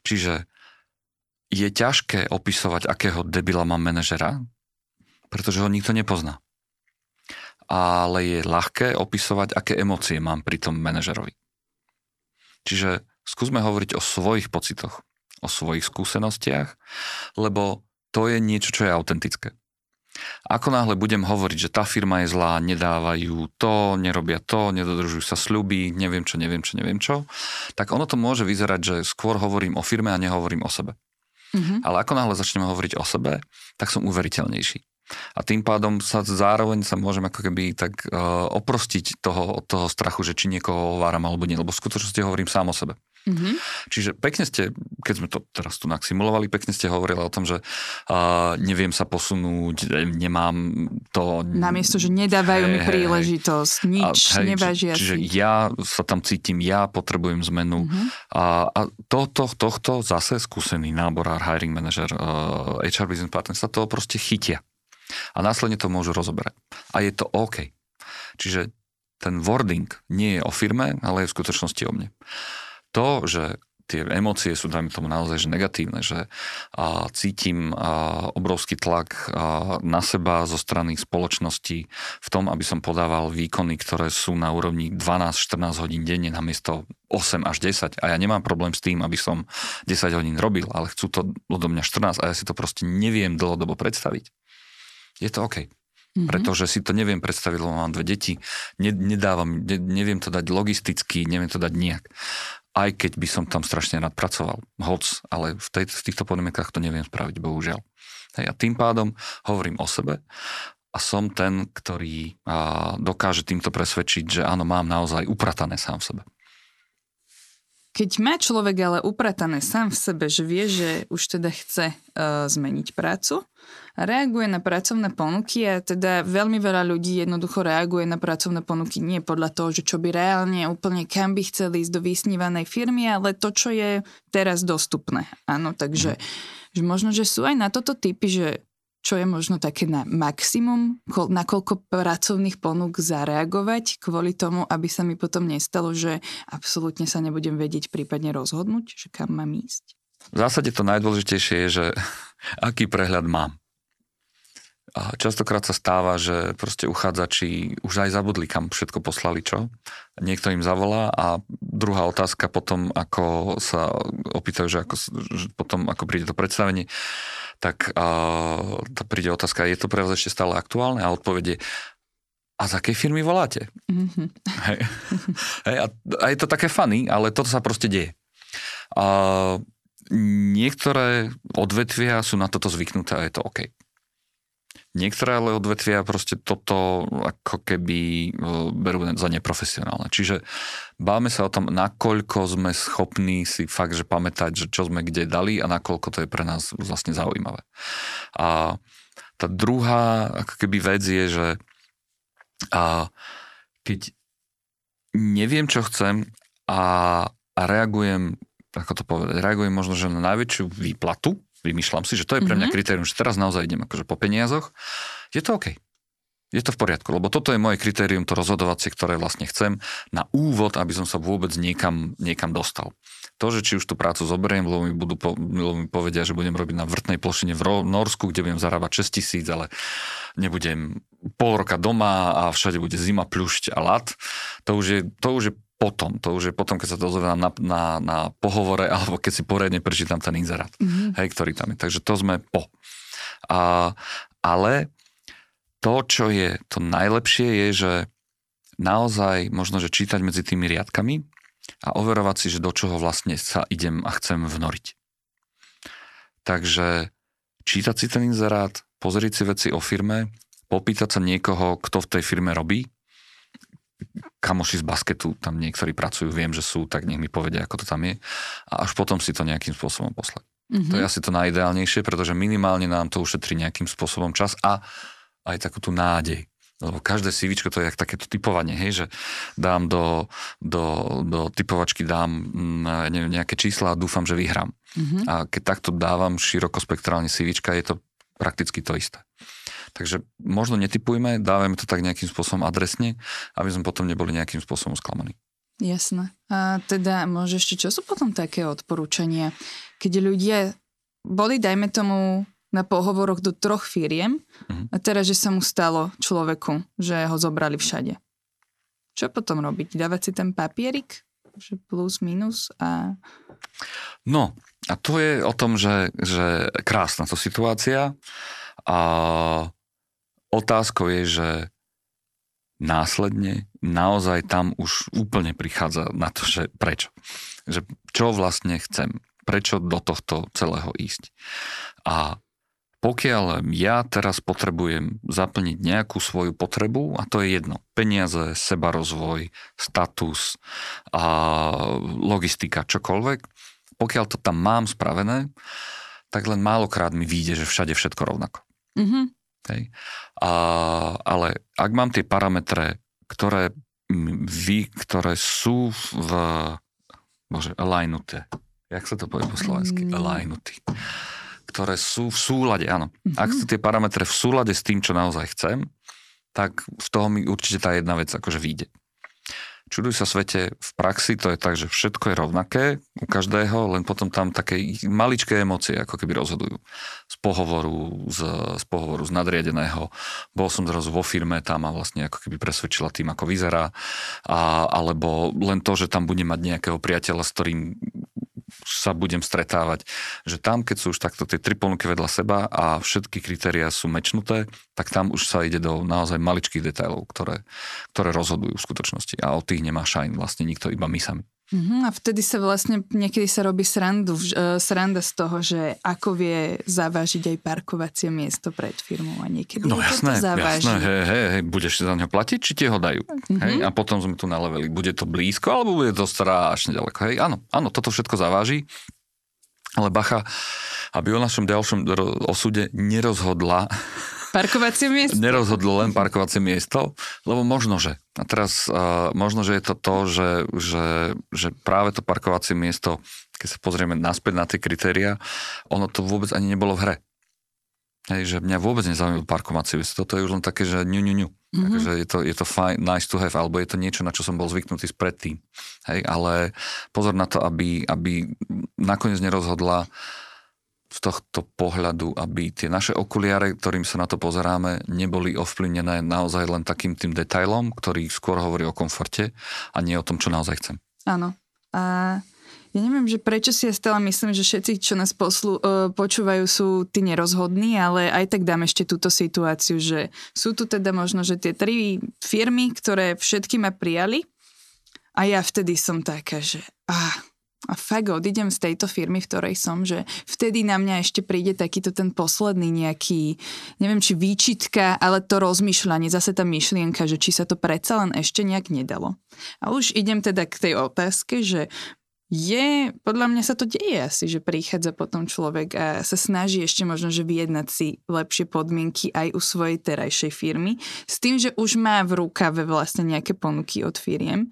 Čiže je ťažké opisovať, akého debila mám manažera, pretože ho nikto nepozná ale je ľahké opisovať, aké emócie mám pri tom manažerovi. Čiže skúsme hovoriť o svojich pocitoch, o svojich skúsenostiach, lebo to je niečo, čo je autentické. Ako náhle budem hovoriť, že tá firma je zlá, nedávajú to, nerobia to, nedodržujú sa sľuby, neviem čo, neviem čo, neviem čo, tak ono to môže vyzerať, že skôr hovorím o firme a nehovorím o sebe. Mm-hmm. Ale ako náhle začneme hovoriť o sebe, tak som uveriteľnejší. A tým pádom sa zároveň sa môžem ako keby tak uh, oprostiť toho, od toho strachu, že či niekoho ováram alebo nie, lebo v skutočnosti hovorím sám o sebe. Mm-hmm. Čiže pekne ste, keď sme to teraz tu simulovali, pekne ste hovorili o tom, že uh, neviem sa posunúť, nemám to... Namiesto, že nedávajú hej, mi príležitosť, nič, a, hej, nevážia či, Čiže ja sa tam cítim, ja potrebujem zmenu. Mm-hmm. A, a to, to, tohto zase skúsený náborár, hiring manager, uh, HR business partner sa toho proste chytia. A následne to môžu rozoberať. A je to OK. Čiže ten wording nie je o firme, ale je v skutočnosti o mne. To, že tie emócie sú, dajme tomu naozaj, že negatívne, že a, cítim a, obrovský tlak a, na seba zo strany spoločnosti v tom, aby som podával výkony, ktoré sú na úrovni 12-14 hodín denne namiesto 8 až 10 a ja nemám problém s tým, aby som 10 hodín robil, ale chcú to odo mňa 14 a ja si to proste neviem dlhodobo predstaviť je to OK. Mm-hmm. Pretože si to neviem predstaviť, lebo mám dve deti, ne, nedávam, ne, neviem to dať logisticky, neviem to dať nejak. Aj keď by som tam strašne rád pracoval, hoc, ale v, tej, v týchto podmienkach to neviem spraviť, bohužiaľ. Hej, a tým pádom hovorím o sebe a som ten, ktorý a, dokáže týmto presvedčiť, že áno, mám naozaj upratané sám v sebe. Keď má človek ale upratané sám v sebe, že vie, že už teda chce uh, zmeniť prácu, reaguje na pracovné ponuky a teda veľmi veľa ľudí jednoducho reaguje na pracovné ponuky nie podľa toho, že čo by reálne úplne kam by chceli ísť do vysnívanej firmy, ale to, čo je teraz dostupné. Áno, takže mm. že možno, že sú aj na toto typy, že čo je možno také na maximum, na koľko pracovných ponúk zareagovať kvôli tomu, aby sa mi potom nestalo, že absolútne sa nebudem vedieť prípadne rozhodnúť, že kam mám ísť? V zásade to najdôležitejšie je, že aký prehľad mám. A častokrát sa stáva, že proste uchádzači už aj zabudli, kam všetko poslali, čo. Niekto im zavolá a druhá otázka potom, ako sa opýtajú, že, ako, že potom, ako príde to predstavenie, tak tá príde otázka, je to pre vás ešte stále aktuálne? A odpovede a z akej firmy voláte? Mm-hmm. Hej. Hej, a, a je to také funny, ale toto sa proste deje. A, niektoré odvetvia sú na toto zvyknuté a je to OK. Niektoré ale odvetvia proste toto ako keby berú za neprofesionálne. Čiže báme sa o tom, nakoľko sme schopní si fakt, že pamätať, že čo sme kde dali a nakoľko to je pre nás vlastne zaujímavé. A tá druhá ako keby vec je, že a keď neviem, čo chcem a, a reagujem, ako to povedať, reagujem možno, že na najväčšiu výplatu, vymýšľam si, že to je pre mňa mm-hmm. kritérium, že teraz naozaj idem akože po peniazoch, je to OK. Je to v poriadku, lebo toto je moje kritérium, to rozhodovacie, ktoré vlastne chcem na úvod, aby som sa vôbec niekam, niekam dostal. To, že či už tú prácu zoberiem, lebo mi, budú po, lebo mi povedia, že budem robiť na vrtnej plošine v Norsku, kde budem zarábať 6 tisíc, ale nebudem pol roka doma a všade bude zima, pľušť a lat, to už je, to už je potom, to už je potom, keď sa to dozvedám na, na, na pohovore, alebo keď si poriadne prečítam ten inzerát, mm-hmm. hej, ktorý tam je. Takže to sme po. A, ale to, čo je to najlepšie, je, že naozaj možno, že čítať medzi tými riadkami a overovať si, že do čoho vlastne sa idem a chcem vnoriť. Takže čítať si ten inzerát, pozrieť si veci o firme, popýtať sa niekoho, kto v tej firme robí, kamoši z basketu tam niektorí pracujú, viem, že sú, tak nech mi povedia, ako to tam je. A až potom si to nejakým spôsobom poslať. Mm-hmm. To je asi to najideálnejšie, pretože minimálne nám to ušetrí nejakým spôsobom čas a aj takú tú nádej. Lebo každé CV to je jak takéto typovanie, hej, že dám do, do, do typovačky dám mm, neviem, nejaké čísla a dúfam, že vyhrám. Mm-hmm. A keď takto dávam širokospektrálne CV, je to prakticky to isté. Takže možno netypujme, dávame to tak nejakým spôsobom adresne, aby sme potom neboli nejakým spôsobom sklamaní. Jasné. A teda môže ešte, čo sú potom také odporúčania? Keď ľudia boli, dajme tomu, na pohovoroch do troch firiem uh-huh. a teraz, že sa mu stalo človeku, že ho zobrali všade. Čo potom robiť? Dávať si ten papierik? Že plus, minus a... No, a to je o tom, že, že krásna to situácia a Otázkou je, že následne naozaj tam už úplne prichádza na to, že prečo. Že čo vlastne chcem, prečo do tohto celého ísť. A pokiaľ ja teraz potrebujem zaplniť nejakú svoju potrebu, a to je jedno, peniaze, sebarozvoj, status, a logistika, čokoľvek, pokiaľ to tam mám spravené, tak len málokrát mi vyjde, že všade všetko rovnako. Mm-hmm. Hej. A, ale ak mám tie parametre, ktoré vy, ktoré sú v bože, alignuté. Jak sa to povie po slovensky? Mm. Alignutý. Ktoré sú v súlade, áno. Mm-hmm. Ak sú tie parametre v súlade s tým, čo naozaj chcem, tak v toho mi určite tá jedna vec akože vyjde. Čuduj sa svete, v praxi to je tak, že všetko je rovnaké u každého, len potom tam také maličké emócie ako keby rozhodujú. Z pohovoru, z, z pohovoru z nadriadeného. Bol som zrazu vo firme, tam ma vlastne ako keby presvedčila tým, ako vyzerá. A, alebo len to, že tam budem mať nejakého priateľa, s ktorým sa budem stretávať, že tam, keď sú už takto tie tri ponuky vedľa seba a všetky kritériá sú mečnuté, tak tam už sa ide do naozaj maličkých detailov, ktoré, ktoré rozhodujú v skutočnosti a o tých nemá šajn vlastne nikto, iba my sami. Uh-huh, a vtedy sa vlastne, niekedy sa robí srandu, uh, sranda z toho, že ako vie zavážiť aj parkovacie miesto pred firmou a niekedy No jasné, jasné, hej, hej, hej, budeš za ňo platiť, či ti ho dajú. Uh-huh. Hej, a potom sme tu naleveli, bude to blízko, alebo bude to strašne ďaleko. Hej, áno, áno, toto všetko zaváži, ale bacha, aby o našom ďalšom osude nerozhodla Parkovacie miesto? Nerozhodlo len parkovacie miesto, lebo možno, že. A teraz uh, možno, že je to to, že, že, že práve to parkovacie miesto, keď sa pozrieme naspäť na tie kritéria, ono to vôbec ani nebolo v hre. Hej, že mňa vôbec nezaujímavé parkovacie miesto. Toto je už len také, že ňu, ňu, ňu. Mm-hmm. Takže je to, je to fine, nice to have, alebo je to niečo, na čo som bol zvyknutý predtým. Hej, ale pozor na to, aby, aby nakoniec nerozhodla z tohto pohľadu, aby tie naše okuliare, ktorým sa na to pozeráme, neboli ovplyvnené naozaj len takým tým detailom, ktorý skôr hovorí o komforte a nie o tom, čo naozaj chcem. Áno. A ja neviem, že prečo si ja stále myslím, že všetci, čo nás poslu, uh, počúvajú, sú tí nerozhodní, ale aj tak dám ešte túto situáciu, že sú tu teda možno, že tie tri firmy, ktoré všetky ma prijali a ja vtedy som taká, že ah, a fakt odídem z tejto firmy, v ktorej som, že vtedy na mňa ešte príde takýto ten posledný nejaký, neviem či výčitka, ale to rozmýšľanie, zase tá myšlienka, že či sa to predsa len ešte nejak nedalo. A už idem teda k tej otázke, že je, podľa mňa sa to deje asi, že prichádza potom človek a sa snaží ešte možno, že vyjednať si lepšie podmienky aj u svojej terajšej firmy, s tým, že už má v rukave vlastne nejaké ponuky od firiem.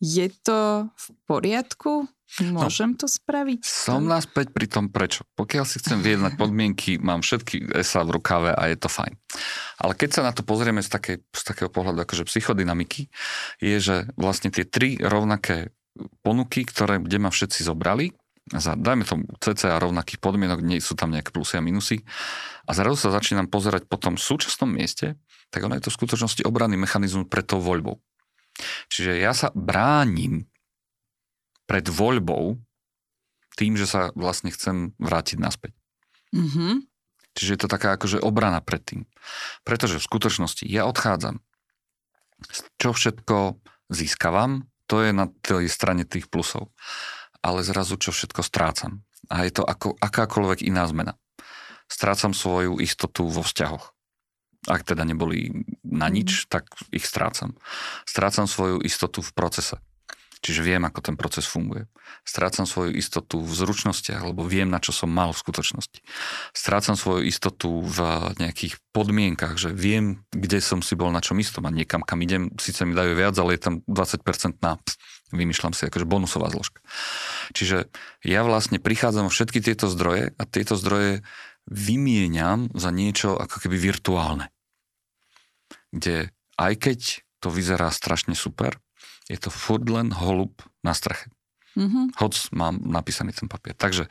Je to v poriadku? Môžem no, to spraviť? Som naspäť pri tom prečo. Pokiaľ si chcem vyjednať podmienky, mám všetky SA v rukave a je to fajn. Ale keď sa na to pozrieme z, takej, z takého pohľadu akože psychodynamiky, je, že vlastne tie tri rovnaké ponuky, ktoré, kde ma všetci zobrali, za, dajme tomu cca rovnakých podmienok, nie sú tam nejaké plusy a minusy, a zrazu sa začínam pozerať po tom súčasnom mieste, tak ono je to v skutočnosti obranný mechanizmus pred tou voľbou. Čiže ja sa bránim pred voľbou tým, že sa vlastne chcem vrátiť naspäť. Mm-hmm. Čiže je to taká akože obrana pred tým. Pretože v skutočnosti ja odchádzam. Čo všetko získavam, to je na tej strane tých plusov. Ale zrazu čo všetko strácam. A je to ako akákoľvek iná zmena. Strácam svoju istotu vo vzťahoch. Ak teda neboli na nič, mhm. tak ich strácam. Strácam svoju istotu v procese. Čiže viem, ako ten proces funguje. Strácam svoju istotu v zručnostiach, lebo viem, na čo som mal v skutočnosti. Strácam svoju istotu v nejakých podmienkach, že viem, kde som si bol na čom istom a niekam, kam idem, síce mi dajú viac, ale je tam 20% na vymýšľam si akože bonusová zložka. Čiže ja vlastne prichádzam o všetky tieto zdroje a tieto zdroje vymieňam za niečo ako keby virtuálne. Kde aj keď to vyzerá strašne super, je to furt len holub na streche. Mm-hmm. Hoc mám napísaný ten papier. Takže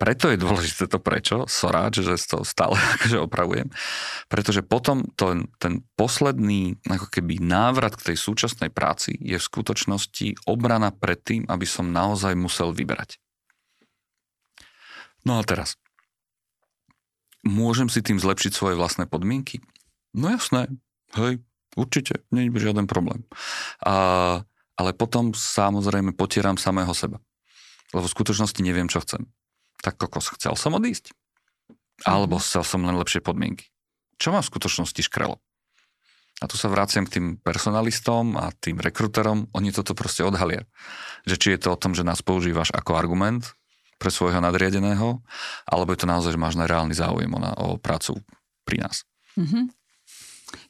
preto je dôležité to prečo, soráč, že to stále akože opravujem, pretože potom to, ten posledný ako keby návrat k tej súčasnej práci je v skutočnosti obrana pred tým, aby som naozaj musel vyberať. No a teraz, môžem si tým zlepšiť svoje vlastné podmienky? No jasné, hej, Určite, nie je žiaden problém. A, ale potom samozrejme potieram samého seba. Lebo v skutočnosti neviem, čo chcem. Tak kokos, chcel som odísť. Alebo mhm. chcel som len lepšie podmienky. Čo ma v skutočnosti škrelo? A tu sa vraciam k tým personalistom a tým rekruterom. Oni toto proste odhalia. Že či je to o tom, že nás používaš ako argument pre svojho nadriadeného, alebo je to naozaj, že máš na reálny záujem o, na, o prácu pri nás. Mm-hmm.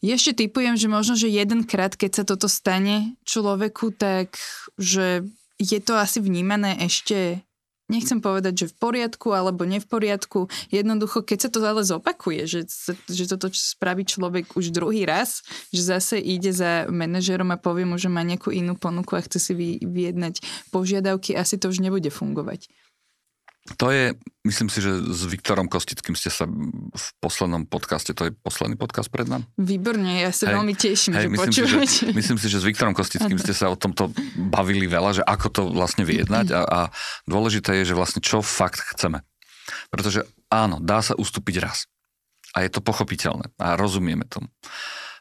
Ešte typujem, že možno, že jedenkrát, keď sa toto stane človeku, tak že je to asi vnímané ešte nechcem povedať, že v poriadku alebo nie v poriadku. Jednoducho, keď sa to ale zopakuje, že, že toto spraví človek už druhý raz, že zase ide za manažerom a povie mu, že má nejakú inú ponuku a chce si vyjednať požiadavky, asi to už nebude fungovať. To je, myslím si, že s Viktorom Kostickým ste sa v poslednom podcaste, to je posledný podcast pred nám? Výborne, ja sa hej, veľmi teším, hej, že myslím počúvate. Si, že, myslím si, že s Viktorom Kostickým ste sa o tomto bavili veľa, že ako to vlastne vyjednať a, a dôležité je, že vlastne čo fakt chceme. Pretože áno, dá sa ustúpiť raz. A je to pochopiteľné a rozumieme tomu.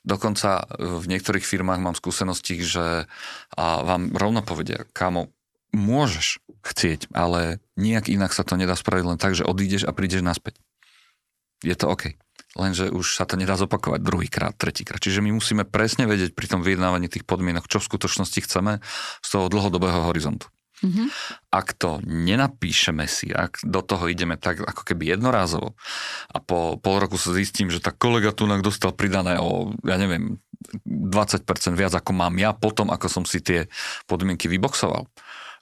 Dokonca v niektorých firmách mám skúsenosti, že a vám rovno povedia, kámo, môžeš chcieť, ale nejak inak sa to nedá spraviť len tak, že odídeš a prídeš naspäť. Je to OK. Lenže už sa to nedá zopakovať druhýkrát, tretíkrát. Čiže my musíme presne vedieť pri tom vyjednávaní tých podmienok, čo v skutočnosti chceme z toho dlhodobého horizontu. Mm-hmm. Ak to nenapíšeme si, ak do toho ideme tak ako keby jednorázovo a po pol roku sa zistím, že tá kolega tu dostal pridané o, ja neviem, 20% viac ako mám ja potom, ako som si tie podmienky vyboxoval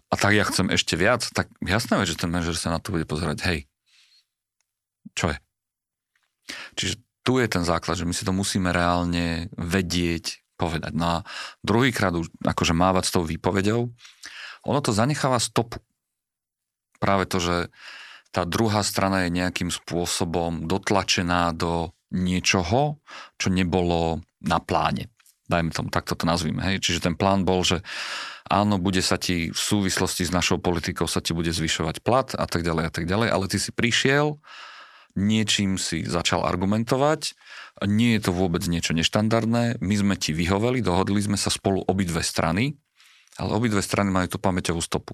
a tak ja chcem ešte viac, tak jasné, že ten manažer sa na to bude pozerať, hej, čo je? Čiže tu je ten základ, že my si to musíme reálne vedieť, povedať. No a druhýkrát už akože mávať s tou výpovedou, ono to zanecháva stopu. Práve to, že tá druhá strana je nejakým spôsobom dotlačená do niečoho, čo nebolo na pláne. Dajme tomu, takto to nazvime. Hej? Čiže ten plán bol, že áno, bude sa ti v súvislosti s našou politikou sa ti bude zvyšovať plat a tak ďalej a tak ďalej, ale ty si prišiel, niečím si začal argumentovať, nie je to vôbec niečo neštandardné, my sme ti vyhoveli, dohodli sme sa spolu obidve strany, ale obidve strany majú tú pamäťovú stopu.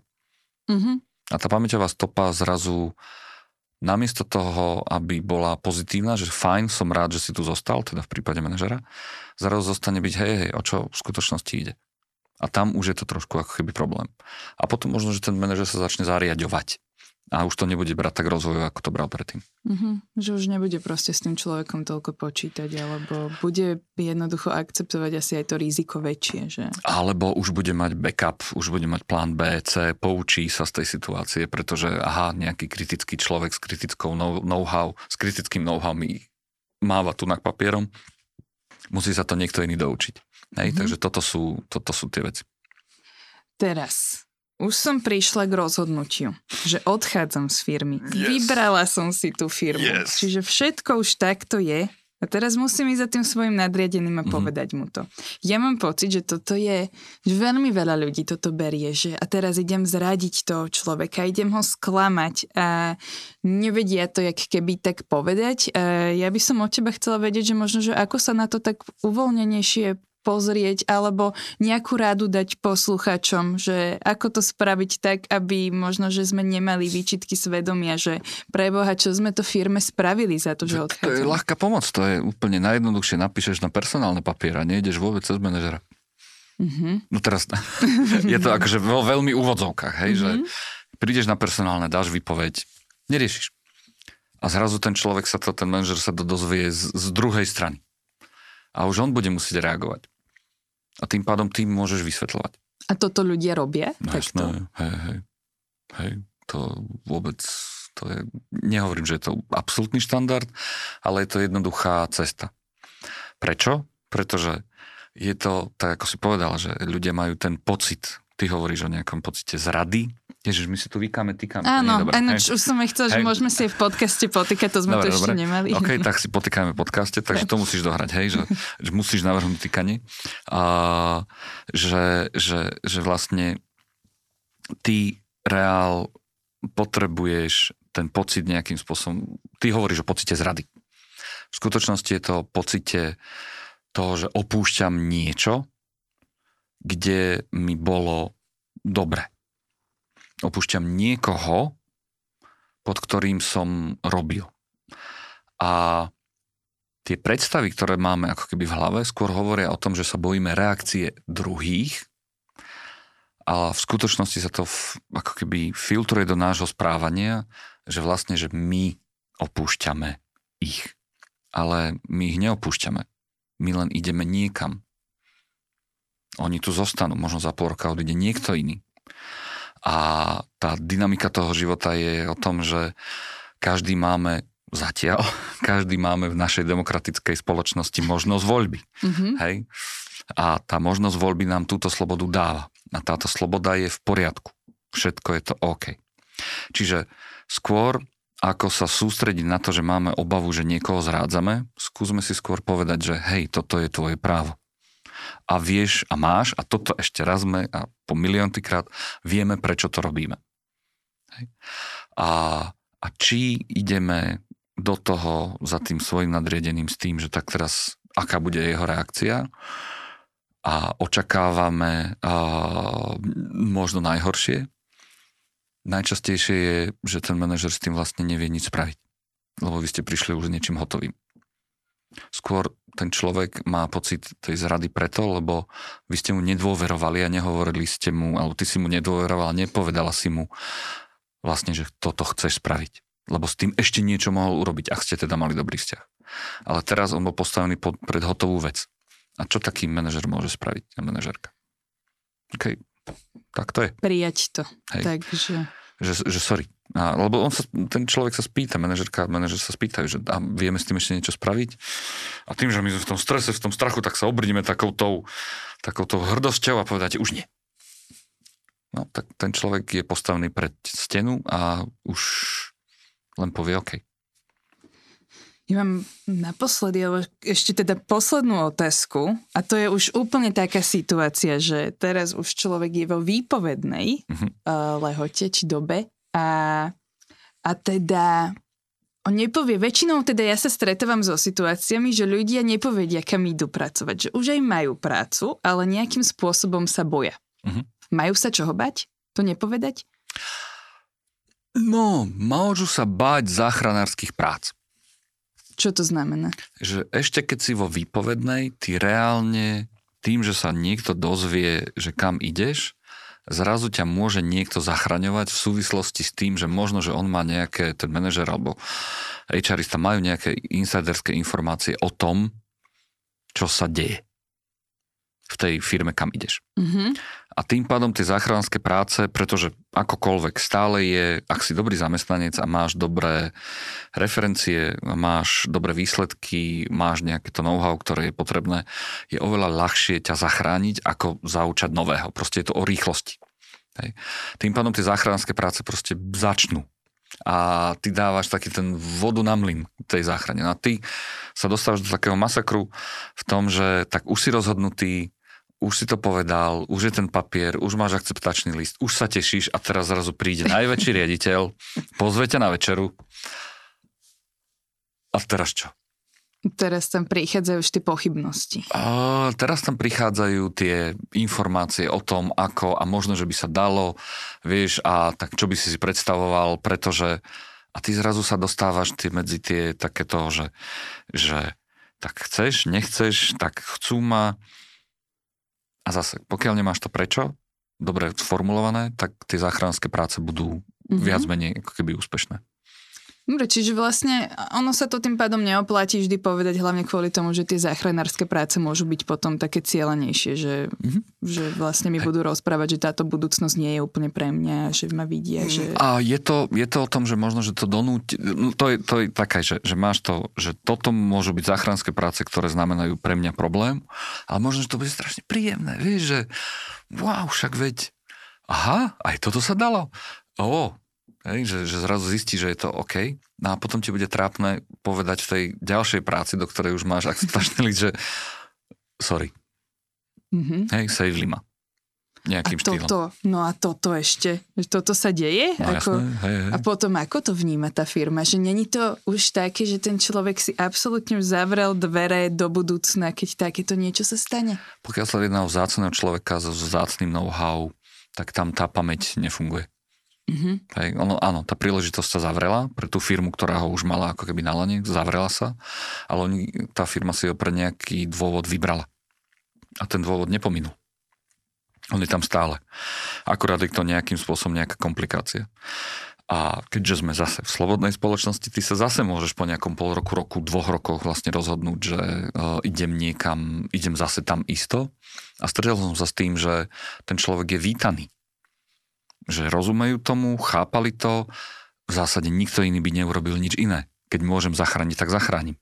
Mm-hmm. A tá pamäťová stopa zrazu namiesto toho, aby bola pozitívna, že fajn, som rád, že si tu zostal, teda v prípade manažera, zrazu zostane byť hej, hej, o čo v skutočnosti ide. A tam už je to trošku ako keby problém. A potom možno, že ten manažer sa začne zariadovať a už to nebude brať tak rozvoj, ako to bral predtým. Mm-hmm. Že už nebude proste s tým človekom toľko počítať, alebo bude jednoducho akceptovať asi aj to riziko väčšie. Že? Alebo už bude mať backup, už bude mať plán B, C, poučí sa z tej situácie, pretože aha, nejaký kritický človek s kritickou know-how, s kritickým know-how mi máva tu na papierom, musí sa to niekto iný doučiť. Hej, mm-hmm. Takže toto sú, toto sú tie veci. Teraz, už som prišla k rozhodnutiu, že odchádzam z firmy. Yes. Vybrala som si tú firmu. Yes. Čiže všetko už takto je. A teraz musím ísť za tým svojim nadriadeným a mm-hmm. povedať mu to. Ja mám pocit, že toto je, že veľmi veľa ľudí toto berie, že a teraz idem zradiť toho človeka, idem ho sklamať a nevedia to, jak keby tak povedať. A ja by som od teba chcela vedieť, že možno, že ako sa na to tak uvoľnenejšie pozrieť alebo nejakú rádu dať posluchačom, že ako to spraviť tak, aby možno, že sme nemali výčitky svedomia, že pre Boha, čo sme to firme spravili za to, že odchádzame. To je ľahká pomoc, to je úplne najjednoduchšie. Napíšeš na personálne papier a nejdeš vôbec cez manažera. Mm-hmm. No teraz, je to akože vo veľmi úvodzovkách, hej, mm-hmm. že prídeš na personálne, dáš výpoveď, neriešiš. A zrazu ten človek sa to, ten manažer sa to dozvie z, z druhej strany. A už on bude musieť reagovať a tým pádom tým môžeš vysvetľovať. A toto ľudia robia? No, jasné, hej, hej, hej, to vôbec, to je, nehovorím, že je to absolútny štandard, ale je to jednoduchá cesta. Prečo? Pretože je to, tak ako si povedal, že ľudia majú ten pocit, ty hovoríš o nejakom pocite zrady, Ježiš, my si tu vykáme, týkame. Áno, áno už som chcel, že hej. môžeme si v podcaste potýkať, to sme dobre, tu ešte dobre. nemali. OK, tak si potýkame v podcaste, takže to musíš dohrať, hej, že, že musíš navrhnúť týkanie. A, že, že, že vlastne ty reál potrebuješ ten pocit nejakým spôsobom, ty hovoríš o pocite zrady. V skutočnosti je to pocite toho, že opúšťam niečo, kde mi bolo dobre opúšťam niekoho, pod ktorým som robil. A tie predstavy, ktoré máme ako keby v hlave, skôr hovoria o tom, že sa bojíme reakcie druhých, a v skutočnosti sa to ako keby filtruje do nášho správania, že vlastne, že my opúšťame ich. Ale my ich neopúšťame. My len ideme niekam. Oni tu zostanú, možno za pol roka odíde niekto iný. A tá dynamika toho života je o tom, že každý máme zatiaľ, každý máme v našej demokratickej spoločnosti možnosť voľby. Mm-hmm. Hej? A tá možnosť voľby nám túto slobodu dáva. A táto sloboda je v poriadku. Všetko je to OK. Čiže skôr ako sa sústrediť na to, že máme obavu, že niekoho zrádzame, skúsme si skôr povedať, že hej, toto je tvoje právo a vieš a máš, a toto ešte raz sme a po miliónty krát vieme, prečo to robíme. Hej. A, a či ideme do toho za tým svojim nadriedeným s tým, že tak teraz aká bude jeho reakcia a očakávame uh, možno najhoršie. Najčastejšie je, že ten manažer s tým vlastne nevie nič spraviť, lebo vy ste prišli už s niečím hotovým. Skôr ten človek má pocit tej zrady preto, lebo vy ste mu nedôverovali a nehovorili ste mu, alebo ty si mu nedôveroval a nepovedala si mu vlastne, že toto chceš spraviť. Lebo s tým ešte niečo mohol urobiť, ak ste teda mali dobrý vzťah. Ale teraz on bol postavený pod, pred hotovú vec. A čo taký manažer môže spraviť, manažerka? OK, tak to je. Prijať to. Hej. Takže... Že, že sorry, a, lebo on sa, ten človek sa spýta, manažerka, manažer sa spýtajú, že a vieme s tým ešte niečo spraviť. A tým, že my sme v tom strese, v tom strachu, tak sa obrdíme takoutou, takoutou hrdosťou a povedáte, už nie. No, tak ten človek je postavený pred stenu a už len povie OK. Ja mám naposledy, ale ešte teda poslednú otázku a to je už úplne taká situácia, že teraz už človek je vo výpovednej uh, lehote či dobe a, a teda on nepovie, väčšinou teda ja sa stretávam so situáciami, že ľudia nepovedia, kam idú pracovať, že už aj majú prácu, ale nejakým spôsobom sa boja. Uh-huh. Majú sa čoho bať? To nepovedať? No, môžu sa báť záchranárskych prác. Čo to znamená? Že ešte keď si vo výpovednej, ty reálne tým, že sa niekto dozvie, že kam ideš, zrazu ťa môže niekto zachraňovať v súvislosti s tým, že možno, že on má nejaké, ten manažer alebo HRista majú nejaké insiderské informácie o tom, čo sa deje v tej firme, kam ideš. Mm-hmm. A tým pádom tie záchranské práce, pretože akokoľvek stále je, ak si dobrý zamestnanec a máš dobré referencie, máš dobré výsledky, máš nejaké to know-how, ktoré je potrebné, je oveľa ľahšie ťa zachrániť, ako zaučať nového. Proste je to o rýchlosti. Hej. Tým pádom tie záchranské práce proste začnú a ty dávaš taký ten vodu na mlyn tej záchrane. No a ty sa dostávaš do takého masakru v tom, že tak už si rozhodnutý, už si to povedal, už je ten papier, už máš akceptačný list, už sa tešíš a teraz zrazu príde najväčší riaditeľ, pozve ťa na večeru. A teraz čo? Teraz tam prichádzajú už tie pochybnosti. A teraz tam prichádzajú tie informácie o tom, ako a možno, že by sa dalo, vieš, a tak čo by si si predstavoval, pretože a ty zrazu sa dostávaš tie, medzi tie takéto, že, že tak chceš, nechceš, tak chcú ma, a zase, pokiaľ nemáš to prečo, dobre sformulované, tak tie záchranské práce budú mm-hmm. viac menej ako keby úspešné. Dobre, čiže vlastne ono sa to tým pádom neoplatí vždy povedať, hlavne kvôli tomu, že tie záchranárske práce môžu byť potom také cieľenejšie, že, mm-hmm. že vlastne mi budú rozprávať, že táto budúcnosť nie je úplne pre mňa, že ma vidia. Že... A je to, je to o tom, že možno, že to donúti, no to je, to je také, že, že máš to, že toto môžu byť záchranské práce, ktoré znamenajú pre mňa problém, ale možno, že to bude strašne príjemné, vieš, že wow, však veď, aha, aj toto sa dalo. O, Hej, že, že zrazu zistí, že je to OK. No a potom ti bude trápne povedať v tej ďalšej práci, do ktorej už máš akceptačný list, že sorry. Mm-hmm. Hej, save ma. Nejakým a toto. No a toto ešte, toto sa deje? No, ako, jasné, hej, hej. A potom ako to vníma tá firma? Že není to už také, že ten človek si absolútne zavrel dvere do budúcna, keď takéto niečo sa stane? Pokiaľ sa jedná o vzácného človeka so vzácným know-how, tak tam tá pamäť nefunguje. Mm-hmm. Hej, ono, áno, tá príležitosť sa zavrela pre tú firmu, ktorá ho už mala ako keby na lane, zavrela sa, ale oni, tá firma si ho pre nejaký dôvod vybrala. A ten dôvod nepominul. On je tam stále. Akurát je to nejakým spôsobom nejaká komplikácia. A keďže sme zase v slobodnej spoločnosti, ty sa zase môžeš po nejakom pol roku, roku, dvoch rokoch vlastne rozhodnúť, že uh, idem niekam, idem zase tam isto. A stretol som sa s tým, že ten človek je vítaný že rozumejú tomu, chápali to, v zásade nikto iný by neurobil nič iné. Keď môžem zachrániť, tak zachránim.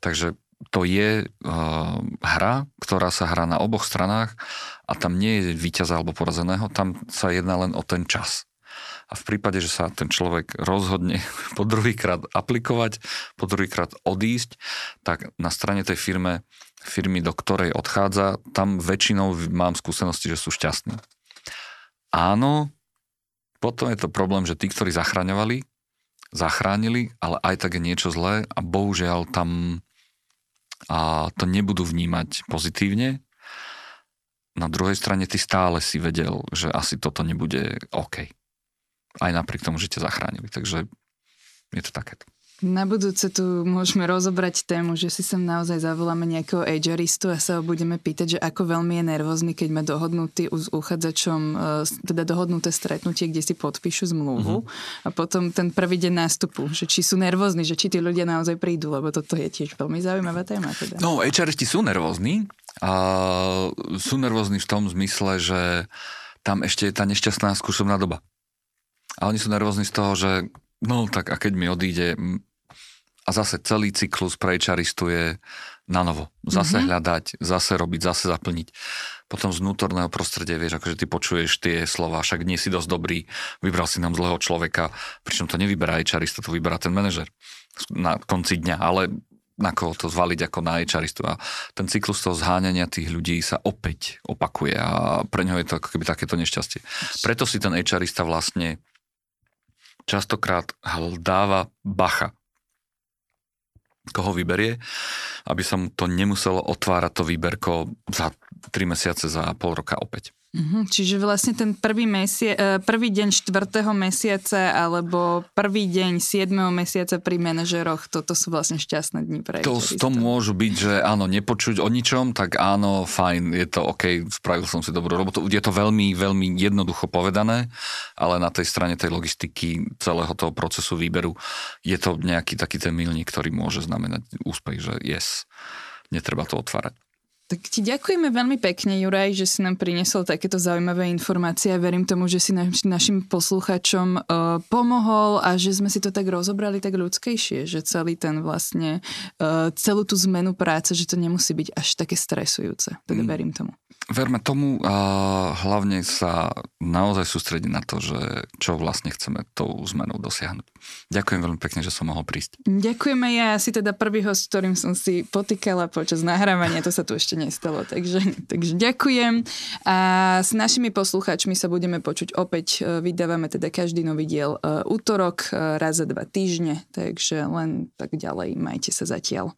Takže to je uh, hra, ktorá sa hrá na oboch stranách a tam nie je víťaza alebo porazeného, tam sa jedná len o ten čas. A v prípade, že sa ten človek rozhodne po druhýkrát aplikovať, po druhýkrát odísť, tak na strane tej firme, firmy, do ktorej odchádza, tam väčšinou mám skúsenosti, že sú šťastní. Áno, potom je to problém, že tí, ktorí zachraňovali, zachránili, ale aj tak je niečo zlé a bohužiaľ tam a to nebudú vnímať pozitívne, na druhej strane ty stále si vedel, že asi toto nebude OK. Aj napriek tomu, že ťa zachránili. Takže je to takéto. Na budúce tu môžeme rozobrať tému, že si sem naozaj zavoláme nejakého ageristu a sa ho budeme pýtať, že ako veľmi je nervózny, keď má dohodnutý s uchádzačom, e, teda dohodnuté stretnutie, kde si podpíšu zmluvu mm-hmm. a potom ten prvý deň nástupu, že či sú nervózni, že či tí ľudia naozaj prídu, lebo toto je tiež veľmi zaujímavá téma. Teda. No, HRisti sú nervózni a sú nervózni v tom zmysle, že tam ešte je tá nešťastná skúšobná doba. A oni sú nervózni z toho, že no tak a keď mi odíde, a zase celý cyklus pre HRistu je na novo. Zase mm-hmm. hľadať, zase robiť, zase zaplniť. Potom z vnútorného prostredia vieš, akože ty počuješ tie slova, však nie si dosť dobrý, vybral si nám zlého človeka, pričom to nevyberá HRista, to vyberá ten manažer na konci dňa, ale na koho to zvaliť ako na HRistu. A ten cyklus toho zháňania tých ľudí sa opäť opakuje a pre ňo je to ako keby takéto nešťastie. Preto si ten HRista vlastne častokrát dáva bacha koho vyberie, aby sa mu to nemuselo otvárať to výberko za 3 mesiace, za pol roka opäť. Mm-hmm, čiže vlastne ten prvý, mesie, e, prvý deň štvrtého mesiaca alebo prvý deň siedmeho mesiaca pri manažeroch, toto sú vlastne šťastné dni pre to, to môžu byť, že áno, nepočuť o ničom, tak áno, fajn, je to OK, spravil som si dobrú robotu. Je to veľmi, veľmi jednoducho povedané, ale na tej strane tej logistiky celého toho procesu výberu je to nejaký taký ten milník, ktorý môže znamenať úspech, že yes, netreba to otvárať. Tak ti ďakujeme veľmi pekne, Juraj, že si nám priniesol takéto zaujímavé informácie a verím tomu, že si naš, našim poslucháčom uh, pomohol a že sme si to tak rozobrali tak ľudskejšie, že celý ten vlastne, uh, celú tú zmenu práce, že to nemusí byť až také stresujúce. Teda mm. verím tomu. Verme tomu a hlavne sa naozaj sústrediť na to, že čo vlastne chceme tou zmenou dosiahnuť. Ďakujem veľmi pekne, že som mohol prísť. Ďakujeme ja, asi teda prvý host, ktorým som si potýkala počas nahrávania, to sa tu ešte nestalo, takže, takže ďakujem. A s našimi poslucháčmi sa budeme počuť opäť, e, vydávame teda každý nový diel e, útorok, e, raz za dva týždne, takže len tak ďalej, majte sa zatiaľ.